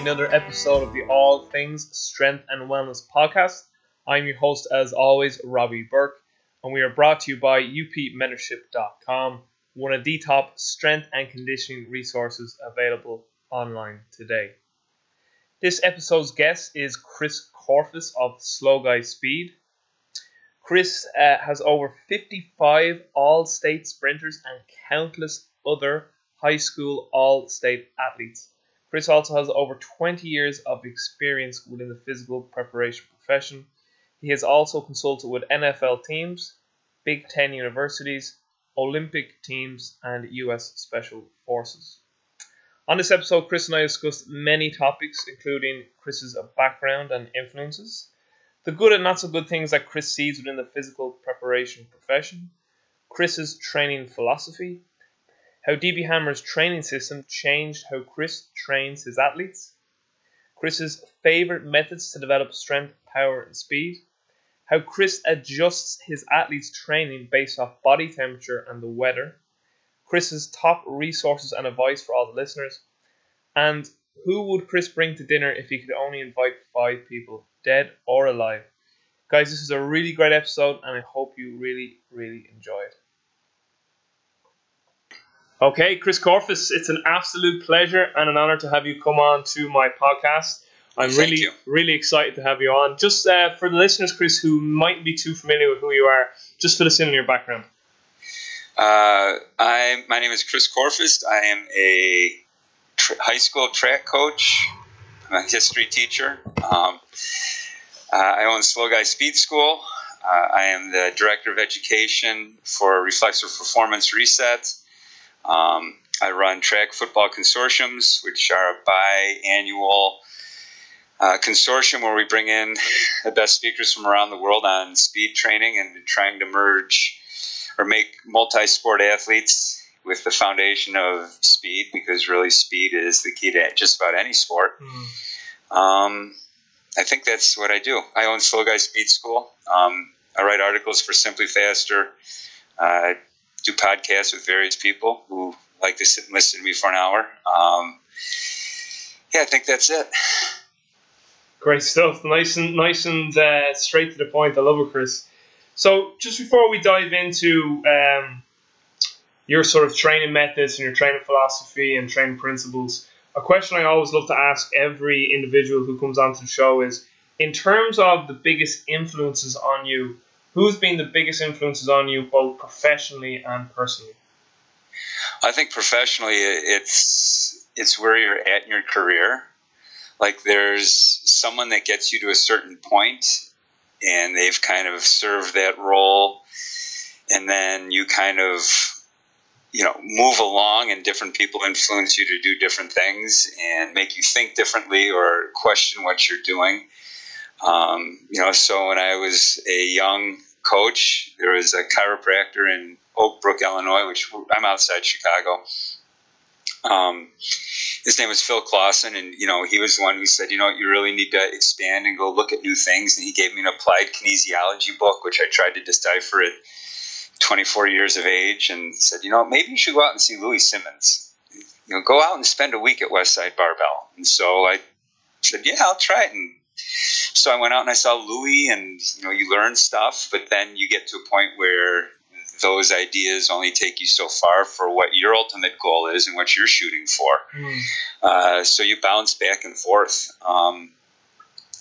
another episode of the All Things Strength and Wellness podcast. I'm your host, as always, Robbie Bourke, and we are brought to you by upmentorship.com, one of the top strength and conditioning resources available online today. This episode's guest is Chris Korfist of Slow Guy Speed. Chris uh, has over 55 all state sprinters and countless other high school all state athletes. Chris also has over 20 years of experience within the physical preparation profession. He has also consulted with NFL teams, Big Ten universities, Olympic teams, and US Special Forces. On this episode, Chris and I discussed many topics, including Chris's background and influences, the good and not so good things that Chris sees within the physical preparation profession, Chris's training philosophy, how DB Hammer's training system changed how Chris trains his athletes, Chris's favorite methods to develop strength, power, and speed, how Chris adjusts his athletes' training based off body temperature and the weather, Chris's top resources and advice for all the listeners, and who would Chris bring to dinner if he could only invite five people, dead or alive? Guys, this is a really great episode, and I hope you really, really enjoy it. Okay, Chris Korfist, it's an absolute pleasure and an honor to have you come on to my podcast. I'm Thank really, you. really excited to have you on. Just uh, for the listeners, Chris, who might be too familiar with who you are, just fill us in on your background. Uh, I'm, my name is Chris Korfist. I am a tr- high school track coach. I'm a history teacher. Um, uh, I own Slow Guy Speed School. Uh, I am the director of education for Reflexive Performance Reset. Um, I run track football consortiums, which are a biannual uh, consortium where we bring in the best speakers from around the world on speed training and trying to merge or make multi-sport athletes with the foundation of speed because really speed is the key to just about any sport. Um, I think that's what I do. I own Slow Guy Speed School. Um, I write articles for SimpliFaster. Uh, do podcasts with various people who like to sit and listen to me for an hour. Um, yeah, I think that's it. Great stuff. Nice and nice and uh, straight to the point. I love it, Chris. So, just before we dive into um, your sort of training methods and your training philosophy and training principles, a question I always love to ask every individual who comes onto the show is: in terms of the biggest influences on you, who's been the biggest influences on you, both professionally and personally? I think professionally, it's it's where you're at in your career. Like there's someone that gets you to a certain point, and they've kind of served that role, and then you kind of you know move along, and different people influence you to do different things and make you think differently or question what you're doing. Um, you know, so when I was a young coach, there was a chiropractor in Oak Brook, Illinois, which I'm outside Chicago. Um, his name was Phil Clausen, and you know he was the one who said, you know, you really need to expand and go look at new things. And he gave me an applied kinesiology book, which I tried to decipher at 24 years of age, and said, you know, maybe you should go out and see Louie Simmons. You know, go out and spend a week at Westside Barbell. And so I said, yeah, I'll try it. And so I went out and I saw Louie, and you know, you learn stuff, but then you get to a point where those ideas only take you so far for what your ultimate goal is and what you're shooting for. Uh, so you bounce back and forth. Um,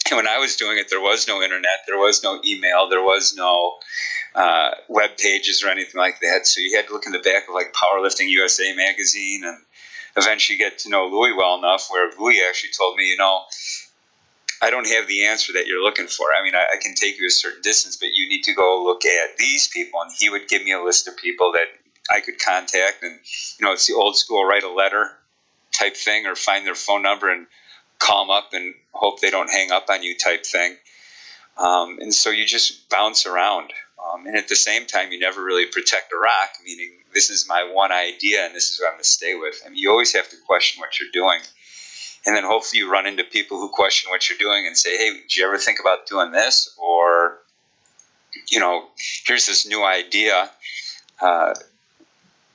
and when I was doing it, there was no internet, there was no email, there was no uh, web pages or anything like that. So you had to look in the back of like Powerlifting USA magazine and eventually get to know Louie well enough where Louie actually told me, you know, I don't have the answer that you're looking for. I mean, I, I, can take you a certain distance, but you need to go look at these people. And he would give me a list of people that I could contact. And, you know, it's the old school write a letter type thing or find their phone number and call them up and hope they don't hang up on you type thing. Um, and so you just bounce around. Um, and at the same time, you never really protect a rock, meaning this is my one idea and this is what I'm going to stay with. I mean, you always have to question what you're doing and then hopefully you run into people who question what you're doing and say, "Hey, did you ever think about doing this?" Or, you know, here's this new idea, uh,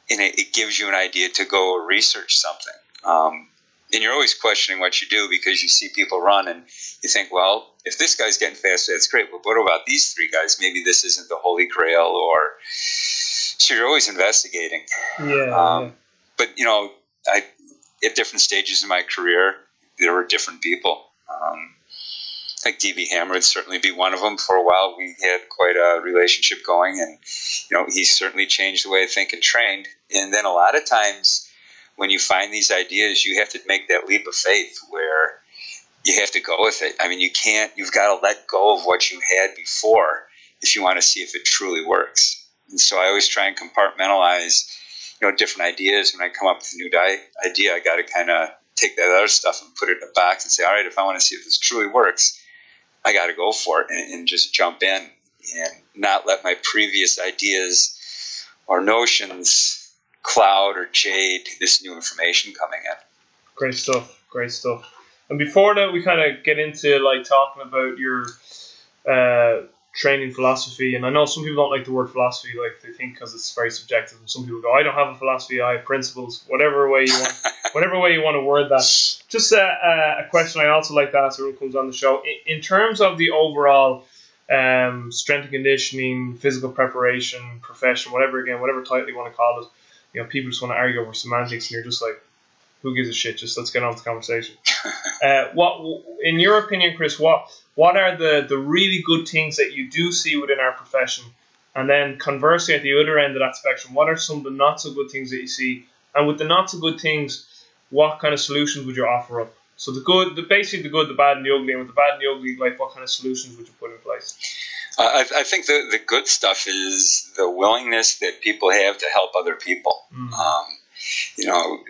and it, it, gives you an idea to go research something. Um, and you're always questioning what you do because you see people run and you think, well, if this guy's getting faster, that's great. But what about these three guys? Maybe this isn't the holy grail, or so you're always investigating. Yeah. Um, yeah. But you know, I at different stages in my career, there were different people. Um, like DB Hammer would certainly be one of them. For a while, we had quite a relationship going, and you know, he certainly changed the way I think and trained. And then a lot of times, when you find these ideas, you have to make that leap of faith where you have to go with it. I mean, you can't. You've got to let go of what you had before if you want to see if it truly works. And so I always try and compartmentalize, you know, different ideas. When I come up with a new idea, I got to kind of take that other stuff and put it in a box and say, all right, if I want to see if this truly works, I got to go for it and, and just jump in and not let my previous ideas or notions cloud or jade this new information coming in. Great stuff. Great stuff. And before that, we kind of get into like talking about your uh, training philosophy. And I know some people don't like the word philosophy, like they think because it's very subjective. And some people go, "I don't have a philosophy. I have principles." Whatever way you want, whatever way you want to word that. Just a, a, question I also like to ask everyone comes on the show. In, in terms of the overall um, strength and conditioning, physical preparation, profession, whatever again, whatever title you want to call it. You know, people just want to argue over semantics, and you're just like, who gives a shit? Just let's get on with the conversation. uh, what, in your opinion, Chris? What what are the the really good things that you do see within our profession? And then conversely, at the other end of that spectrum, what are some of the not so good things that you see? And with the not so good things, what kind of solutions would you offer up? So the good, the basically the good, the bad, and the ugly. And with the bad and the ugly, like what kind of solutions would you put in place? Uh, I, I, think the, the good stuff is the willingness that people have to help other people. Mm. Um, you know,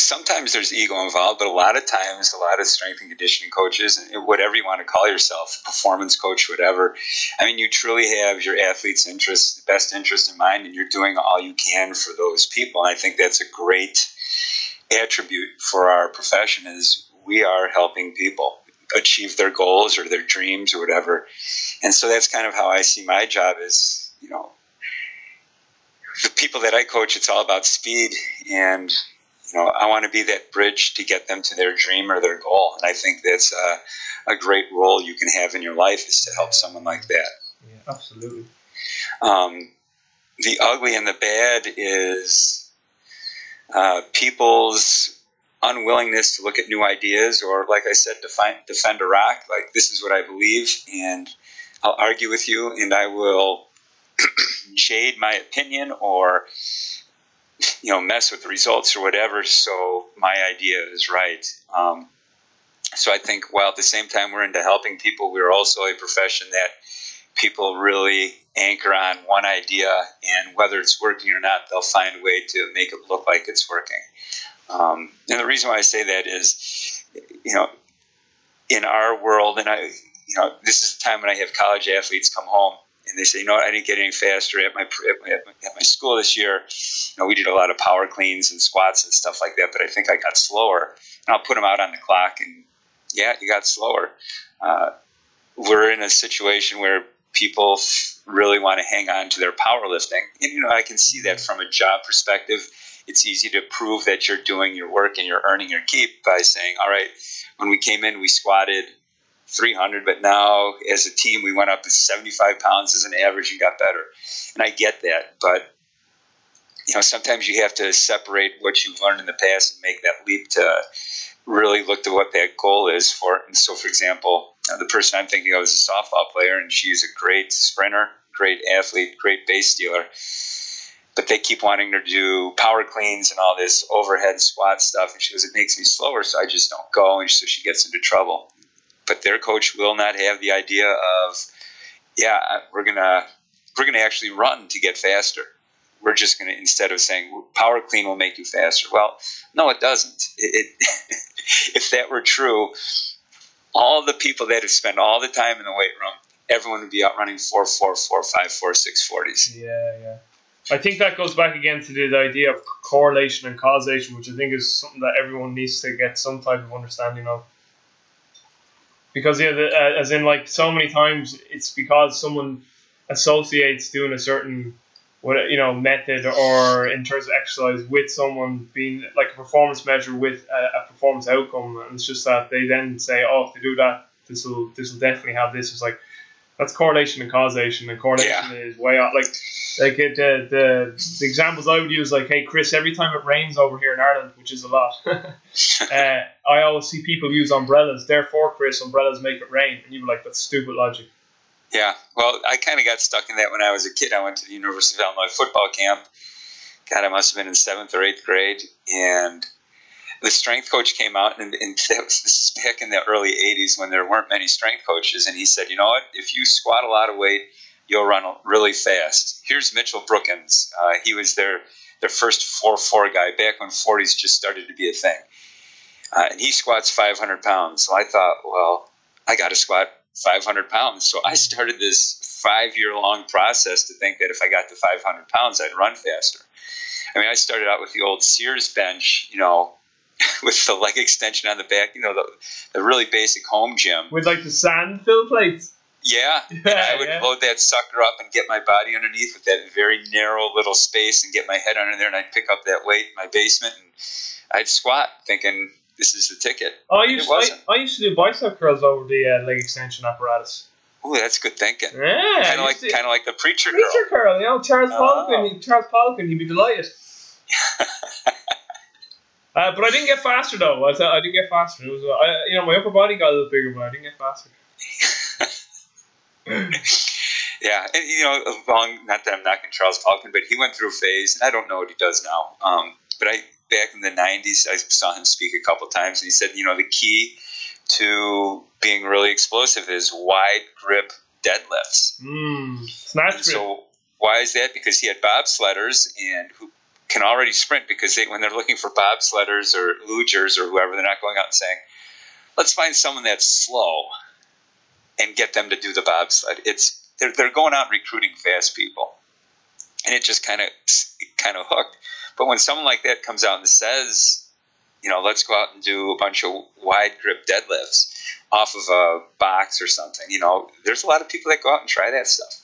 sometimes there's ego involved, but a lot of times, a lot of strength and conditioning coaches, whatever you want to call yourself, performance coach, whatever. I mean, you truly have your athlete's interest, best interest in mind, and you're doing all you can for those people. And I think that's a great attribute for our profession is we are helping people achieve their goals or their dreams or whatever. And so that's kind of how I see my job is, you know, the people that I coach, it's all about speed and you know, I want to be that bridge to get them to their dream or their goal. And I think that's a, a great role you can have in your life is to help someone like that. Yeah, absolutely. Um, the ugly and the bad is uh, people's unwillingness to look at new ideas or, like I said, define, defend a rock. Like, this is what I believe, and I'll argue with you, and I will shade my opinion or you know mess with the results or whatever so my idea is right. Um, so i think while at the same time we're into helping people we're also a profession that people really anchor on one idea and whether it's working or not they'll find a way to make it look like it's working. Um, and the reason why i say that is you know in our world and i you know this is the time when i have college athletes come home and they say, you know, I didn't get any faster at my, at my, at my school this year. You know, we did a lot of power cleans and squats and stuff like that, but I think I got slower. And I'll put them out on the clock, and yeah, you got slower. Uh, we're in a situation where people really want to hang on to their powerlifting, and you know, I can see that from a job perspective. It's easy to prove that you're doing your work and you're earning your keep by saying, all right, when we came in, we squatted 300, but now as a team, we went up to 75 pounds as an average and got better. And I get that, but you know, sometimes you have to separate what you've learned in the past and make that leap to really look to what that goal is for. And so, for example, the person I'm thinking of is a softball player, and she's a great sprinter, great athlete, great base stealer. But they keep wanting her to do power cleans and all this overhead squat stuff. And she goes, It makes me slower, so I just don't go. And so she gets into trouble but their coach will not have the idea of, yeah, we're gonna we're gonna actually run to get faster. We're just gonna instead of saying power clean will make you faster. Well, no, it doesn't. It, it if that were true, all the people that have spent all the time in the weight room, everyone would be out running four, four, four, five, four, six forties. Yeah, yeah. I think that goes back again to the, the idea of correlation and causation, which I think is something that everyone needs to get some type of understanding of because yeah, the, uh, as in like so many times it's because someone associates doing a certain what you know method or in terms of exercise with someone being like a performance measure with a, a performance outcome, and it's just that they then say, oh, if they do that, this will this will definitely have this. It's like that's correlation and causation, and correlation Yeah. is way out. Like like it, the, the the examples I would use, like, hey Chris, every time it rains over here in Ireland, which is a lot, uh, I always see people use umbrellas. Therefore, Chris, umbrellas make it rain, and you were like, that's stupid logic. Yeah, well, I kind of got stuck in that when I was a kid. I went to the University of Illinois football camp. God, I must have been in seventh or eighth grade, and the strength coach came out, and, and that was, this is back in the early '80s when there weren't many strength coaches, and he said, "You know what? If you squat a lot of weight, you'll run really fast." Here's Mitchell Brookins. Uh, he was their their first four-four guy back when 40s just started to be a thing, uh, and he squats 500 pounds. So I thought, well, I got to squat 500 pounds. So I started this five year long process to think that if I got to 500 pounds, I'd run faster. I mean, I started out with the old Sears bench, you know, with the leg extension on the back, you know, the, the really basic home gym. With like the sand fill plates. Yeah. And I would Yeah. load that sucker up and get my body underneath with that very narrow little space and get my head under there and I'd pick up that weight in my basement and I'd squat thinking this is the ticket. Oh, I used. I, I used to do bicep curls over the uh, leg extension apparatus. Ooh, that's good thinking. Yeah, Kind of like kind of like the preacher girl. Preacher curl, you know, Charles Oh. Poliquin, Charles Poliquin, he'd be delighted. uh, but I didn't get faster though. I, I didn't get faster. It was, uh, I, you know, my upper body got a little bigger, but I didn't get faster. Yeah, and you know, along not that I'm knocking Charles Poliquin, but he went through a phase, and I don't know what he does now. Um, but I back in the '90s, I saw him speak a couple times, and he said, you know, the key to being really explosive is wide grip deadlifts. Mmm, snatch grip. so why is that? Because he had bobsledders and who can already sprint because they, when they're looking for bobsledders or lugers or whoever, they're not going out and saying, let's find someone that's slow and get them to do the bobsled. It's they're, they're going out recruiting fast people, and it just kind of kind of hooked. But when someone like that comes out and says, you know, let's go out and do a bunch of wide grip deadlifts off of a box or something, you know, there's a lot of people that go out and try that stuff.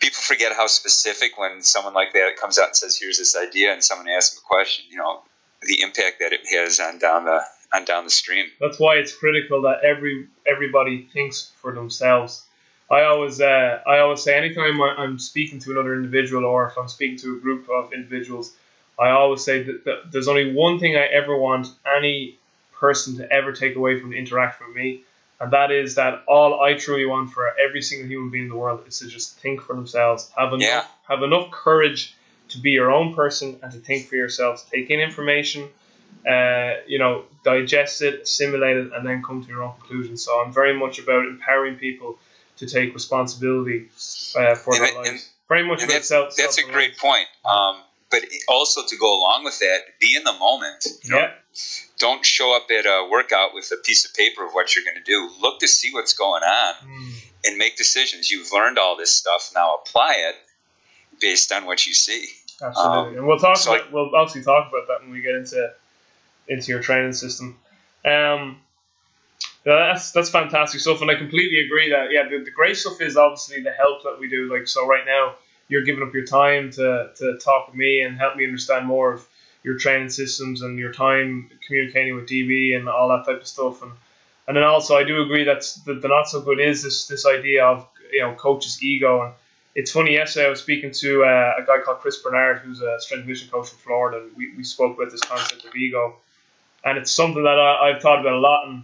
People forget how specific when someone like that comes out and says, "Here's this idea," and someone asks them a question. You know, the impact that it has on down the on down the stream. That's why it's critical that every everybody thinks for themselves. I always uh, I always say anytime I'm speaking to another individual or if I'm speaking to a group of individuals, I always say that, that there's only one thing I ever want any person to ever take away from the interaction with me, and that is that all I truly want for every single human being in the world is to just think for themselves, have enough Yeah. have enough courage to be your own person and to think for yourselves, take in information, uh, you know, digest it, assimilate it, and then come to your own conclusions. So I'm very much about empowering people to take responsibility uh, for And their that- lives. and- very much about that's, self. that's a self-reliance. great point. Um, but also to go along with that, be in the moment. You know, Yeah, don't show up at a workout with a piece of paper of what you're going to do. Look to see what's going on Mm. and make decisions. You've learned all this stuff. Now apply it based on what you see. absolutely. Um, and we'll talk. so about, we'll obviously talk about that when we get into into your training system. Um, that's that's fantastic stuff, and I completely agree that yeah, the, the great stuff is obviously the help that we do. Like so, right now you're giving up your time to, to talk with me and help me understand more of your training systems and your time communicating with DB and all that type of stuff. And and then also I do agree that the, the not so good is this this idea of you know coach's ego. And it's funny. Yesterday I was speaking to uh, a guy called Chris Bernard, who's a strength and conditioning coach from Florida, and we, we spoke about this concept of ego. And it's something that I, I've thought about a lot, and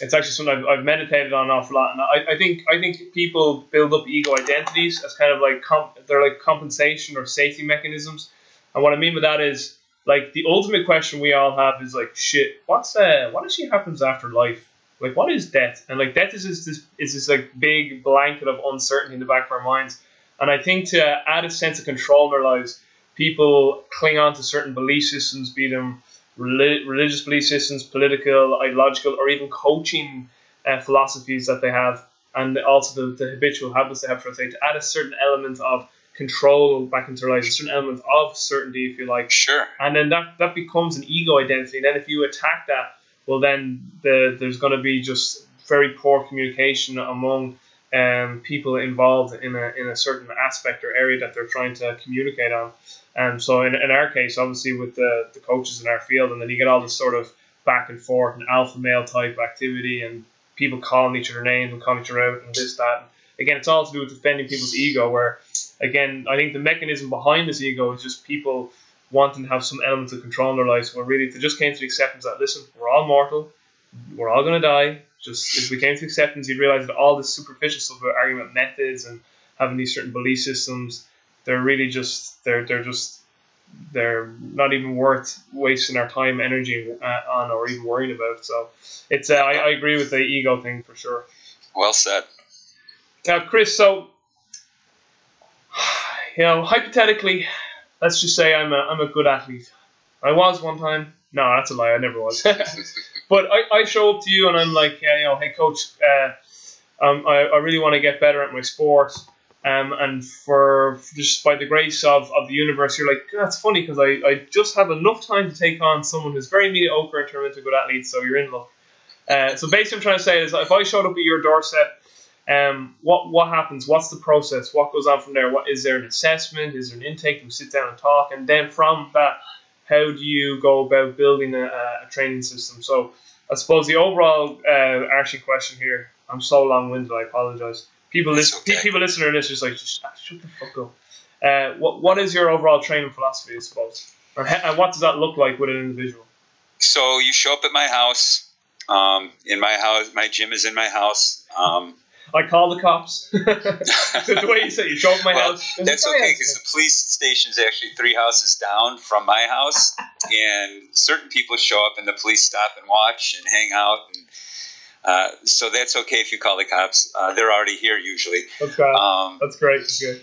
it's actually something I've, I've meditated on an awful lot. And I, I think I think people build up ego identities as kind of like comp, they're like compensation or safety mechanisms. And what I mean by that is like the ultimate question we all have is like shit. What's uh what actually happens after life? Like what is death? And like death is this, this is this like big blanket of uncertainty in the back of our minds. And I think to add a sense of control in our lives, people cling on to certain belief systems, be them reli- religious belief systems, political, ideological, or even coaching uh, philosophies that they have, and also the, the habitual habits they have for say to add a certain element of control back into their lives, a certain element of certainty, if you like, Sure. and then that that becomes an ego identity. And then if you attack that, well, then the, there's going to be just very poor communication among um, people involved in a, in a certain aspect or area that they're trying to communicate on. And so in, in our case, obviously with the, the coaches in our field, and then you get all this sort of back and forth and alpha male type activity and people calling each other names and calling each other out and this, that. Again, it's all to do with defending people's ego, where, again, I think the mechanism behind this ego is just people wanting to have some elements of control in their lives, where really they just came to the acceptance that, listen, we're all mortal, we're all going to die. Just if we came to acceptance, you'd realize that all this superficial stuff about argument methods and having these certain belief systems, they're really just, they're, they're just, they're not even worth wasting our time, energy uh, on, or even worrying about. So it's, uh, I, I agree with the ego thing for sure. Well said. Now, Chris, so you know, hypothetically, let's just say I'm a I'm a good athlete. I was one time. No, that's a lie. I never was. but I, I show up to you and I'm like, yeah, you know, hey coach, uh, um, I, I really want to get better at my sport. Um, and for just by the grace of, of the universe, you're like, that's funny because I, I just have enough time to take on someone who's very mediocre and turn into a good athlete, so you're in luck. Uh, so basically, I'm trying to say is if I showed up at your doorstep um, what what happens? What's the process? What goes on from there? What is there an assessment? Is there an intake? Do we sit down and talk? And then from that, how do you go about building a, a training system? So I suppose the overall uh, arching question here. I'm so long winded. I apologize. People listen. Okay. People listening to this just like just, shut the fuck up. Uh, what what is your overall training philosophy? I suppose, or, and what does that look like with an individual? So you show up at my house. Um, in my house, my gym is in my house. Um, I call the cops. the way you say you show up my well, house. That's okay because the police station is actually three houses down from my house, and certain people show up and the police stop and watch and hang out. And, uh, so that's okay if you call the cops. Uh, they're already here usually. That's. Um, that's great. That's good.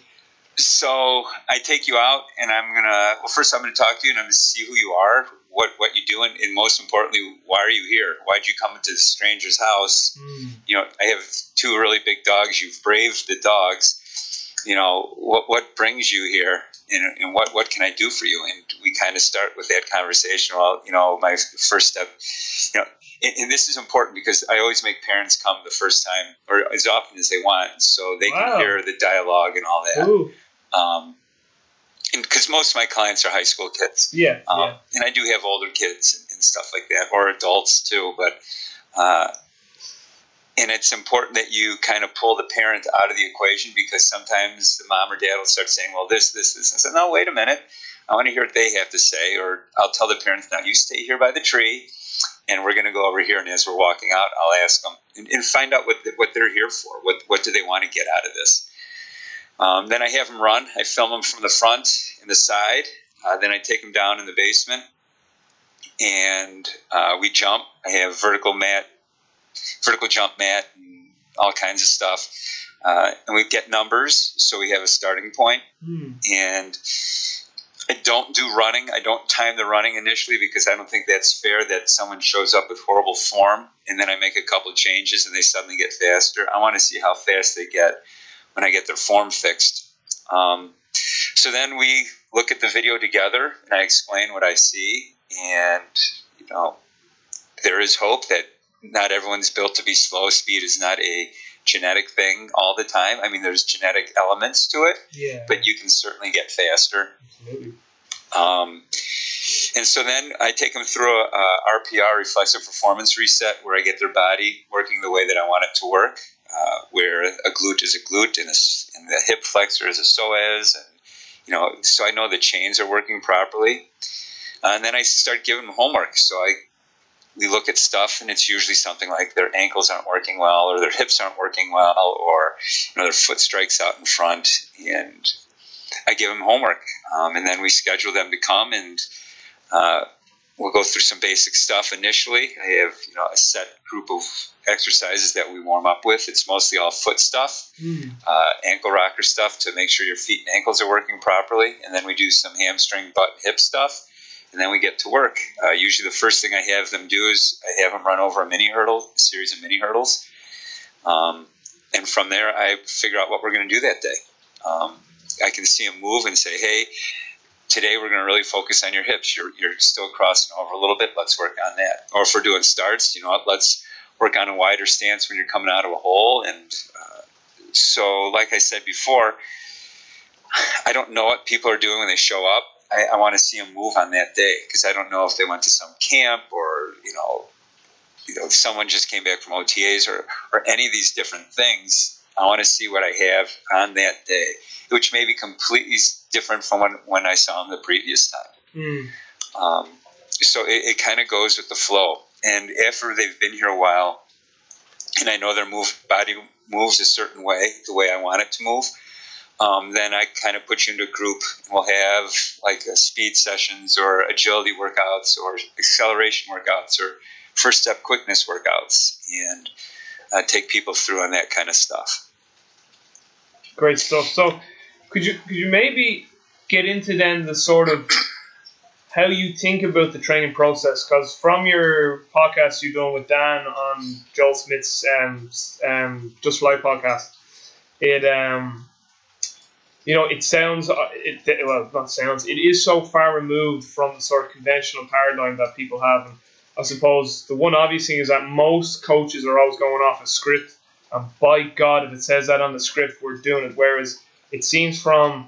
So I take you out, and I'm gonna. Well, first I'm gonna talk to you, and I'm gonna see who you are, what what you do, and, and most importantly, why are you here? Why'd you come into the stranger's house? Mm. You know, I have two really big dogs. You've braved the dogs. You know, what what brings you here, and, and what what can I do for you? And we kind of start with that conversation. Well, you know, my first step, you know, and, and, this is important because I always make parents come the first time or as often as they want, so they wow. can hear the dialogue and all that. Um, because most of my clients are high school kids. Yeah, um, yeah. And I do have older kids and, and, stuff like that, or adults too. But uh, and it's important that you kind of pull the parent out of the equation because sometimes the mom or dad will start saying, "Well, this, this, this," and I said, "No, wait a minute. I want to hear what they have to say." Or I'll tell the parents, "Now you stay here by the tree." And we're going to go over here, and as we're walking out, I'll ask them and, and find out what what they're here for. What what do they want to get out of this? Um, then I have them run. I film them from the front and the side. Uh, then I take them down in the basement, and uh, we jump. I have vertical mat, vertical jump mat, and all kinds of stuff. Uh, and we get numbers, so we have a starting point. Mm. And I don't do running. I don't time the running initially because I don't think that's fair that someone shows up with horrible form and then I make a couple of changes and they suddenly get faster. I want to see how fast they get when I get their form fixed. Um, so then we look at the video together, and I explain what I see, and you know, there is hope that not everyone's built to be slow. Speed is not a genetic thing all the time. I mean, there's genetic elements to it, yeah. but you can certainly get faster. Absolutely. Um, and so then I take them through a, a, RPR, reflexive performance reset, where I get their body working the way that I want it to work uh, where a glute is a glute and, a, and, the hip flexor is a psoas, and you know, so I know the chains are working properly. Uh, and then I start giving them homework. So I we look at stuff, and it's usually something like their ankles aren't working well, or their hips aren't working well, or you know, their foot strikes out in front, and I give them homework, um, and then we schedule them to come and. Uh, we'll go through some basic stuff initially. I have you know a set group of exercises that we warm up with. It's mostly all foot stuff, mm. uh, ankle rocker stuff to make sure your feet and ankles are working properly, and then we do some hamstring, butt, hip stuff, and then we get to work. Uh, usually, the first thing I have them do is I have them run over a mini hurdle, a series of mini hurdles, um, and from there I figure out what we're going to do that day. Um, I can see them move and say, "Hey." today we're going to really focus on your hips. You're, you're still crossing over a little bit. Let's work on that. Or if we're doing starts, you know what? Let's work on a wider stance when you're coming out of a hole and uh, so, like I said before, I don't know what people are doing when they show up. I, I want to see them move on that day because I don't know if they went to some camp or you know, you know, if someone just came back from OTAs or or any of these different things. I want to see what I have on that day, which may be completely different from when, when I saw them the previous time. Mm. Um, so it, it kind of goes with the flow. And after they've been here a while, and I know their move body moves a certain way, the way I want it to move, um, then I kind of put you into a group. We'll have like speed sessions or agility workouts or acceleration workouts or first step quickness workouts and uh, take people through on that kind of stuff. Great stuff. So, could you could you maybe get into then the sort of how you think about the training process? Because from your podcast you've done with Dan on Joel Smith's um, um, Just Fly podcast, it um, you know it sounds uh, it well not sounds it is so far removed from the sort of conventional paradigm that people have. And I suppose the one obvious thing is that most coaches are always going off a script, and by God, if it says that on the script, we're doing it. Whereas it seems from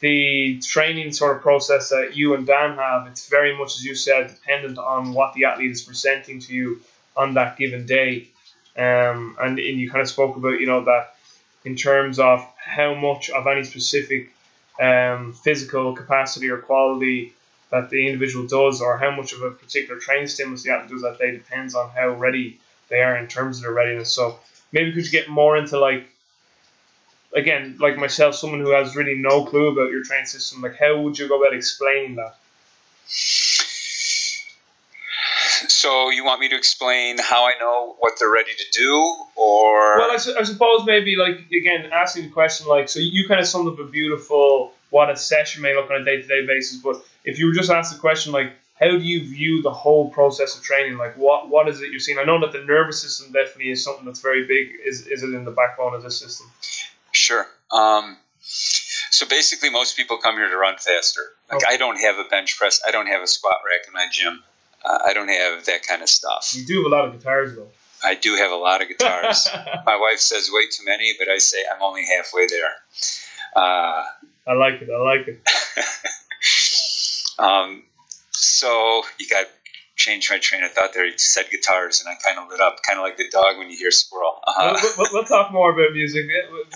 the training sort of process that you and Dan have, it's very much, as you said, dependent on what the athlete is presenting to you on that given day. Um, and, and you kind of spoke about, you know, that in terms of how much of any specific um, physical capacity or quality that the individual does, or how much of a particular training stimulus the athlete does that day, depends on how ready they are in terms of their readiness. So maybe could you get more into like again, like myself, someone who has really no clue about your training system, like how would you go about explaining that? So you want me to explain how I know what they're ready to do, or well, I, su- I suppose maybe like again asking the question like so you kind of summed up a beautiful what a session may look on a day to day basis, but if you were just asked the question like how do you view the whole process of training? Like what what is it you're seeing? I know that the nervous system definitely is something that's very big. Is is it in the backbone of the system? Sure. Um, so basically, most people come here to run faster. Like Okay. I don't have a bench press. I don't have a squat rack in my gym. Uh, I don't have that kind of stuff. You do have a lot of guitars though. I do have a lot of guitars. my wife says way too many, but I say I'm only halfway there. Uh, I like it. I like it. um, so you got change my train of thought there. You said guitars, and I kind of lit up, kind of like the dog when you hear squirrel. Uh, we'll, we'll, we'll talk more about music.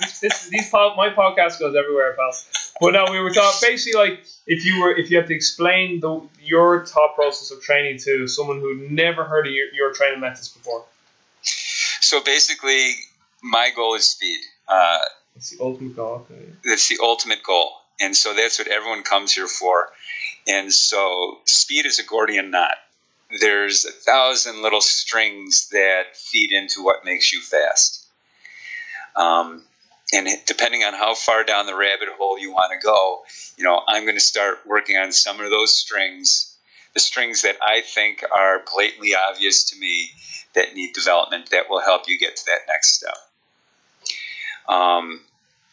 This, this, these pod, my podcast goes everywhere, pal. But no, we were talking basically like if you were if you had to explain the your thought process of training to someone who never heard of your, your training methods before. so basically, my goal is speed. Uh, It's the ultimate goal. Okay. that's the ultimate goal. And so that's what everyone comes here for. And so speed is a Gordian knot. There's a thousand little strings that feed into what makes you fast. Um, and depending on how far down the rabbit hole you want to go, you know, I'm going to start working on some of those strings, the strings that I think are blatantly obvious to me that need development that will help you get to that next step. Um,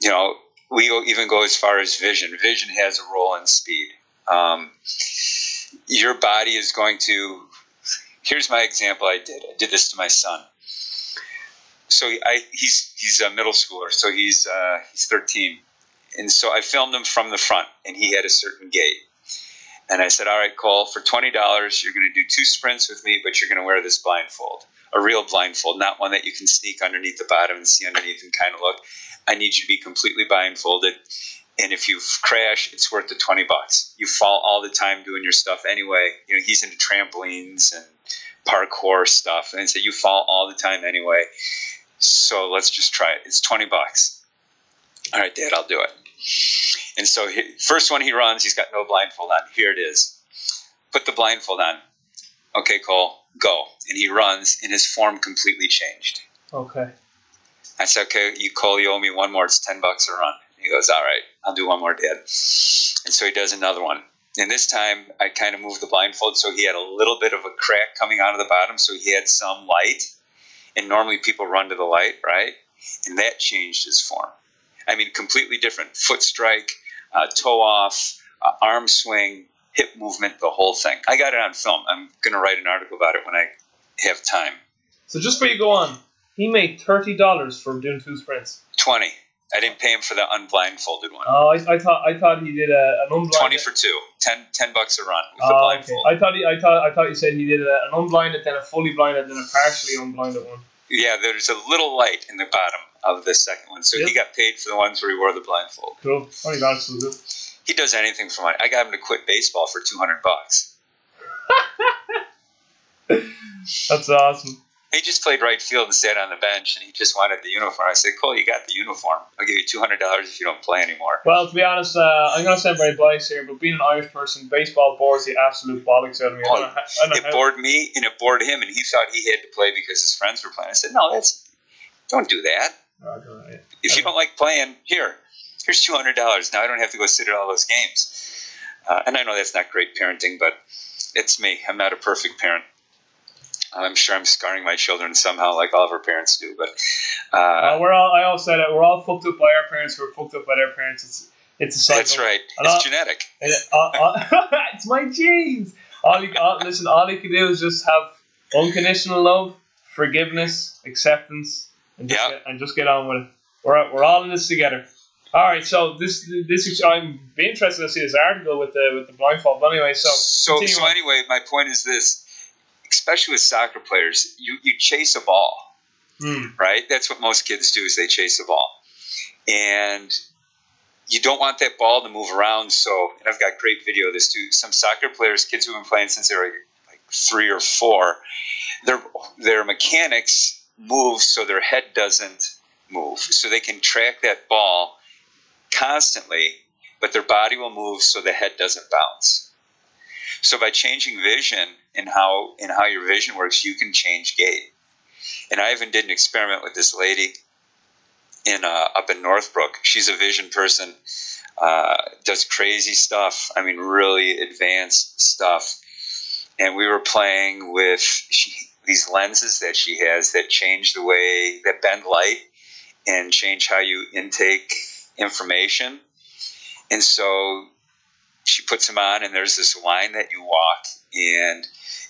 you know, we even go as far as vision. Vision has a role in speed. Um, your body is going to. Here's my example. I did. I did this to my son. So I, he's he's a middle schooler. So he's uh, he's 13, and so I filmed him from the front, and he had a certain gait. And I said, "All right, Cole, for twenty dollars, you're going to do two sprints with me, but you're going to wear this blindfold, a real blindfold, not one that you can sneak underneath the bottom and see underneath and kind of look. I need you to be completely blindfolded. And if you crash, it's worth the 20 bucks. You fall all the time doing your stuff anyway. You know, he's into trampolines and parkour stuff. And so you fall all the time anyway. So let's just try it. It's 20 bucks. All right, Dad, I'll do it. And so, he, first one he runs, he's got no blindfold on. Here it is. Put the blindfold on. Okay, Cole, go. And he runs, and his form completely changed. Okay. I said, okay, you Cole, you owe me one more. It's 10 bucks a run. He goes, all right, I'll do one more, Dad. And so he does another one. And this time I kind of moved the blindfold so he had a little bit of a crack coming out of the bottom, so he had some light. And normally people run to the light, right? And that changed his form. I mean, completely different. Foot strike, uh, toe off, uh, arm swing, hip movement, the whole thing. I got it on film. I'm going to write an article about it when I have time. So just before you go on, he made thirty dollars for doing two sprints. Twenty. I didn't pay him for the unblindfolded one. Oh, I, I thought I thought he did a, an unblinded. Twenty for two. Ten, ten bucks a run with ah, the Oh, okay. blindfold. I thought he, I thought I thought you said he did a, an unblinded, then a fully blinded, then a partially unblinded one. Yeah, there's a little light in the bottom of the second one, so Yep. he got paid for the ones where he wore the blindfold. Cool. Oh, Twenty dollars so good. He does anything for money. I got him to quit baseball for two hundred bucks. That's awesome. He just played right field and sat on the bench, and he just wanted the uniform. I said, "Cole, you got the uniform. I'll give you two hundred dollars if you don't play anymore." Well, to be honest, uh, I'm going to sound very biased here, but being an Irish person, baseball bores the absolute bollocks out of me. I don't I don't It bored me, and it bored him, and he thought he had to play because his friends were playing. I said, "No, that's don't do that. Oh, I don't know, yeah. If you don't like playing, here, here's two hundred dollars. Now I don't have to go sit at all those games." Uh, and I know that's not great parenting, but it's me. I'm not a perfect parent. I'm sure I'm scarring my children somehow, like all of our parents do. But uh, Uh, we're all. I always say that we're all fucked up by our parents. We're fucked up by their parents. It's it's a cycle. that's right. And It's I- genetic. And, uh, uh, it's my genes. All you, all, listen, all you can do is just have unconditional love, forgiveness, acceptance, and just, Yeah. get, and just get on with it. We're, we're all in this together. All right, so this this is, I'm be interested to see this article with the with the blindfold. But anyway, so so so anyway, my point is this: especially with soccer players, you you chase a ball, Hmm. right? That's what most kids do is they chase a ball, and you don't want that ball to move around. So, and I've got great video of this too. Some soccer players, kids who've been playing since they were like three or four, their their mechanics move so their head doesn't move, so they can track that ball constantly, but their body will move so the head doesn't bounce. So by changing vision and how and how your vision works, you can change gait. And I even did an experiment with this lady in uh, up in Northbrook. She's a vision person, uh, does crazy stuff. I mean, really advanced stuff. And we were playing with she, these lenses that she has that change the way that bend light and change how you intake information. And so she puts them on, and there's this line that you walk, and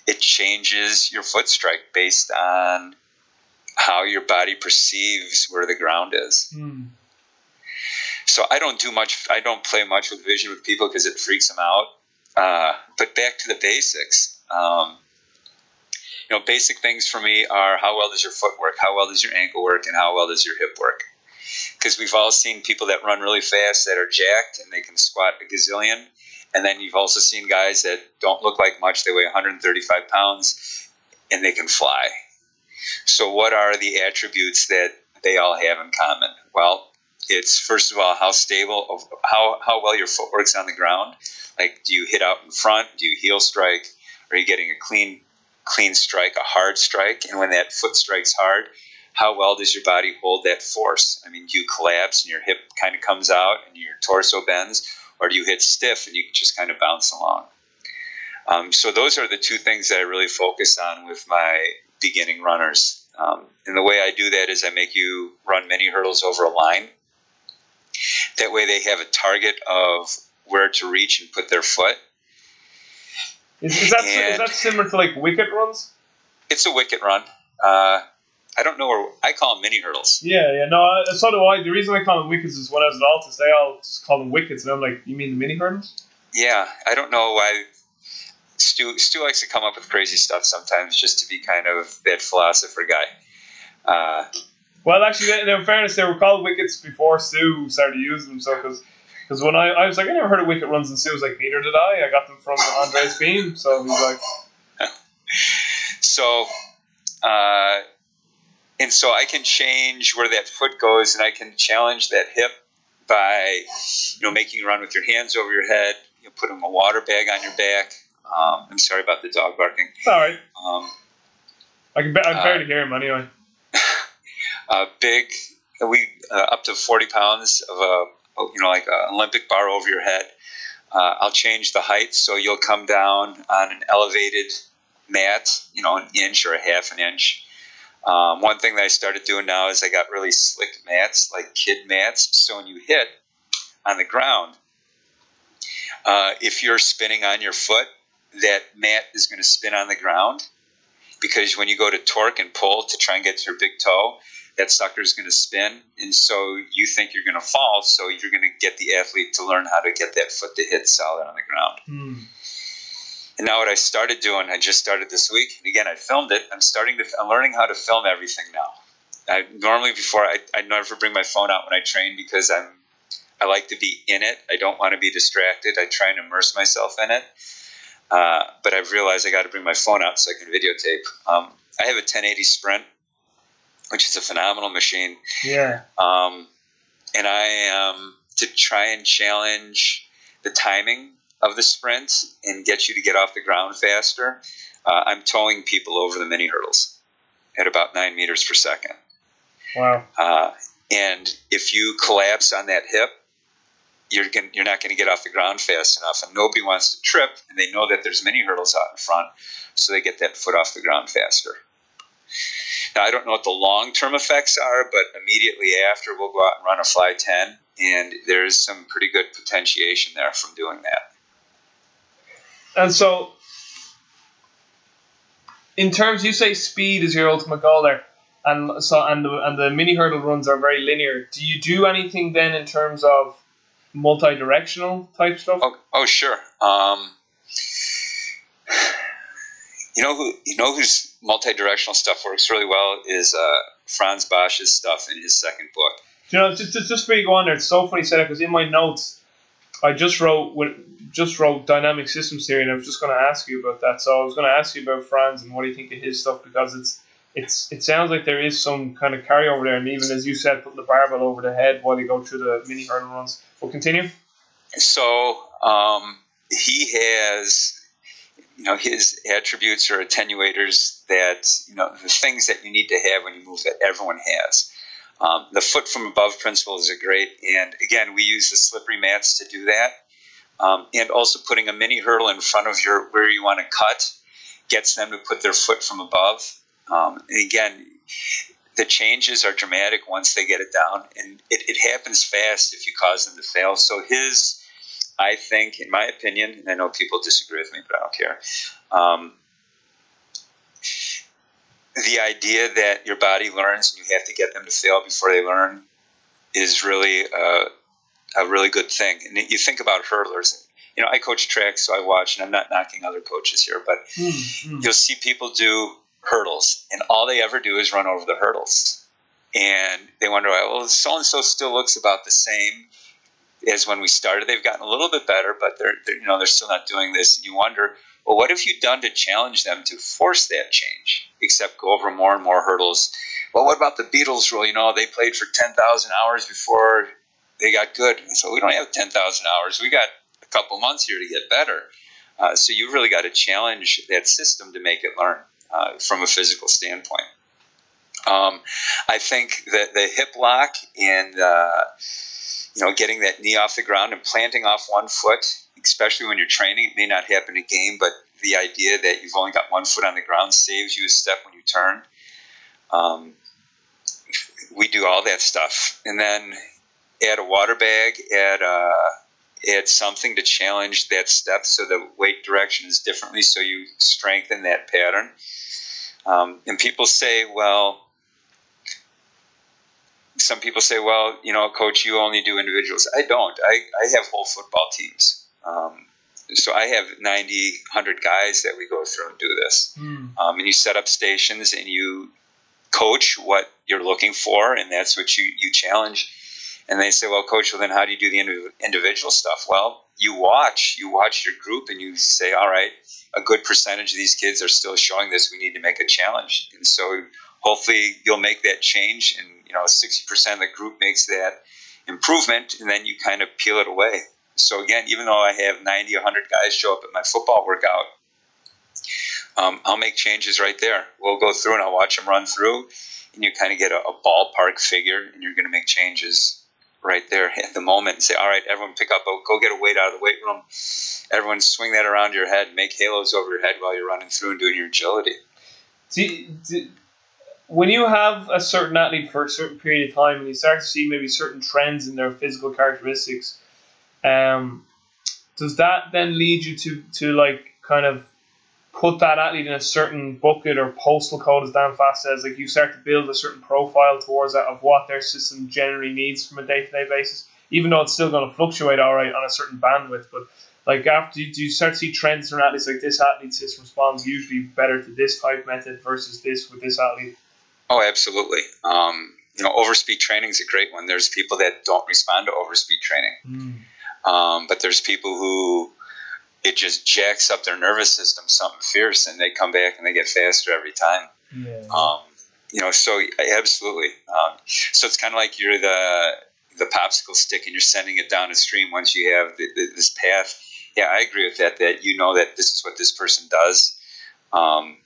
it changes your foot strike based on how your body perceives where the ground is. Hmm. So I don't do much. I don't play much with vision with people because it freaks them out. Uh, but back to the basics. Um, you know, basic things for me are how well does your foot work, how well does your ankle work, and how well does your hip work. Because we've all seen people that run really fast that are jacked and they can squat a gazillion, and then you've also seen guys that don't look like much. They weigh 135 pounds and they can fly. So, what are the attributes that they all have in common? Well, it's first of all how stable, how how well your foot works on the ground. Like, do you hit out in front? Do you heel strike? Are you getting a clean clean strike, a hard strike? And when that foot strikes hard, how well does your body hold that force? I mean, do you collapse and your hip kind of comes out and your torso bends, or do you hit stiff and you just kind of bounce along? Um, so those are the two things that I really focus on with my beginning runners. Um, and the way I do that is I make you run mini hurdles over a line. That way they have a target of where to reach and put their foot. Is, is that is that similar to like wicket runs? It's a wicket run. Uh, I don't know where I call them mini hurdles. Yeah, yeah. No, I- so do I. The reason I call them wickets is when I was at Altis, they all just call them wickets, and I'm like, you mean the mini hurdles? Yeah, I don't know why. Stu, Stu likes to come up with crazy stuff sometimes just to be kind of that philosopher guy. Uh, Well, actually, in fairness, they were called wickets before Stu started using them. So, because when I, I was like, I never heard of wicket runs, and Stu was like, neither did I. I got them from Andreas Behm. So he's like, so, uh, and so I can change where that foot goes, and I can challenge that hip by, you know, making you run with your hands over your head, you know, putting a water bag on your back. Um, I'm sorry about the dog barking. it's all right. Um, I can, ba- I can Uh, barely hear him anyway. uh, big, we uh, up to 40 pounds of a, you know, like an Olympic bar over your head. Uh, I'll change the height so you'll come down on an elevated mat, you know, an inch or a half an inch. Um, one thing that I started doing now is I got really slick mats, like kid mats. So when you hit on the ground, uh, if you're spinning on your foot, that mat is going to spin on the ground because when you go to torque and pull to try and get to your big toe, that sucker is going to spin, and so you think you're going to fall. So you're going to get the athlete to learn how to get that foot to hit solid on the ground. Mm. And now what I started doing, I just started this week. And again, I filmed it. I'm starting to. I'm learning how to film everything now. I, normally before I I never bring my phone out when I train because I'm I like to be in it. I don't want to be distracted. I try and immerse myself in it. Uh, but I've realized I got to bring my phone out so I can videotape. Um, I have a 1080 Sprint, which is a phenomenal machine. Yeah. Um, and I um, to try and challenge the timing of the sprint and get you to get off the ground faster. Uh, I'm towing people over the mini hurdles at about nine meters per second. Wow. Uh, and if you collapse on that hip, you're gonna, you're not going to get off the ground fast enough, and nobody wants to trip, and they know that there's mini hurdles out in front, so they get that foot off the ground faster. Now I don't know what the long term effects are, but immediately after we'll go out and run a fly ten, and there's some pretty good potentiation there from doing that. And so, in terms, you say speed is your ultimate goal there, and so and the and the mini hurdle runs are very linear. Do you do anything then in terms of multi-directional type stuff? Oh, oh sure. Um, you know who you know whose multi-directional stuff works really well is uh, Frans Bosch's stuff in his second book. You know, just just, just for you go on there, it's so funny said it because in my notes, I just wrote with, just wrote dynamic systems theory, and I was just going to ask you about that. So I was going to ask you about Frans and what do you think of his stuff because it's it's it sounds like there is some kind of carryover there, and even as you said, putting the barbell over the head while you go through the mini hurdle runs. We'll continue. So um, he has, you know, his attributes or attenuators that you know the things that you need to have when you move that everyone has. Um, the foot from above principle is a great, and again, we use the slippery mats to do that. Um, and also putting a mini hurdle in front of your where you want to cut gets them to put their foot from above. Um, and again, the changes are dramatic once they get it down, and it, it happens fast if you cause them to fail. So his, I think, in my opinion, and I know people disagree with me, but I don't care. Um, the idea that your body learns and you have to get them to fail before they learn is really a, a really good thing. And you think about hurdlers. You know, I coach track, so I watch, and I'm not knocking other coaches here, but Mm-hmm. you'll see people do hurdles, and all they ever do is run over the hurdles. And they wonder, well, so and so still looks about the same as when we started. They've gotten a little bit better, but they're, they're you know they're still not doing this. And you wonder, well, what have you done to challenge them to force that change? Except go over more and more hurdles. Well, what about the Beatles rule? You know, they played for ten thousand hours before they got good. And so we don't have ten thousand hours. We got a couple months here to get better. Uh, so you've really got to challenge that system to make it learn uh, from a physical standpoint. Um, I think that the hip lock and uh, you know getting that knee off the ground and planting off one foot, especially when you're training, it may not happen in game, but the idea that you've only got one foot on the ground saves you a step when you turn. Um, we do all that stuff, and then add a water bag, add uh, add something to challenge that step so the weight direction is differently, so you strengthen that pattern. Um, and people say, well, some people say, well, you know, coach, you only do individuals. I don't. I, I have whole football teams. Um, so I have 90, 100 guys that we go through and do this. Mm. Um, and you set up stations and you coach what you're looking for, and that's what you, you challenge. And they say, well, coach, well, then how do you do the individual stuff? Well, you watch, you watch your group, and you say, all right, a good percentage of these kids are still showing this. We need to make a challenge. And so hopefully you'll make that change, and you know, 60% of the group makes that improvement, and then you kind of peel it away. So again, even though I have 90, 100 guys show up at my football workout, um, I'll make changes right there. We'll go through and I'll watch them run through, and you kind of get a, a ballpark figure, and you're going to make changes right there at the moment and say, all right, everyone pick up, go get a weight out of the weight room. Everyone swing that around your head, make halos over your head while you're running through and doing your agility. Do, do, when you have a certain athlete for a certain period of time and you start to see maybe certain trends in their physical characteristics, um, does that then lead you to, to like kind of put that athlete in a certain bucket or postal code, as Dan Pfaff says, like you start to build a certain profile towards that of what their system generally needs from a day to day basis, even though it's still going to fluctuate all right on a certain bandwidth. But like after you, you start to see trends from athletes like this athlete system responds usually better to this type method versus this with this athlete. Oh, absolutely. Um, you know, overspeed training is a great one. There's people that don't respond to overspeed training, mm. um, but there's people who it just jacks up their nervous system something fierce, and they come back and they get faster every time. Yeah. Um, you know, so absolutely. Um, so it's kind of like you're the the popsicle stick, and you're sending it down a stream once you have the, the, this path. Yeah, I agree with that. That you know that this is what this person does, um,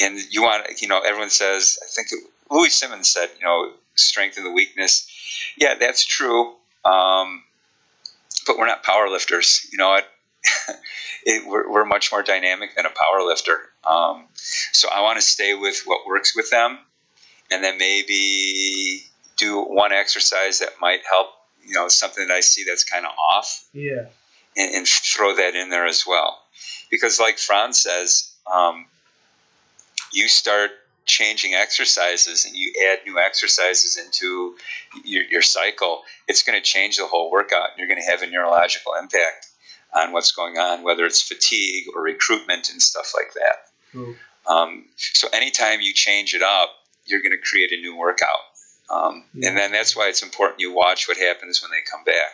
and you want you know everyone says. I think it, Louie Simmons said, you know, strength and the weakness. Yeah, that's true. Um, but we're not power lifters. You know, it, we're, we're, much more dynamic than a power lifter. Um, so I want to stay with what works with them, and then maybe do one exercise that might help. You know, something that I see that's kind of off. Yeah. And, and, throw that in there as well, because like Frans says, um, you start changing exercises and you add new exercises into your, your cycle, it's going to change the whole workout. And you're going to have a neurological impact on what's going on, whether it's fatigue or recruitment and stuff like that. Mm. Um, so anytime you change it up, you're going to create a new workout. Um, yeah. And then that's why it's important you watch what happens when they come back.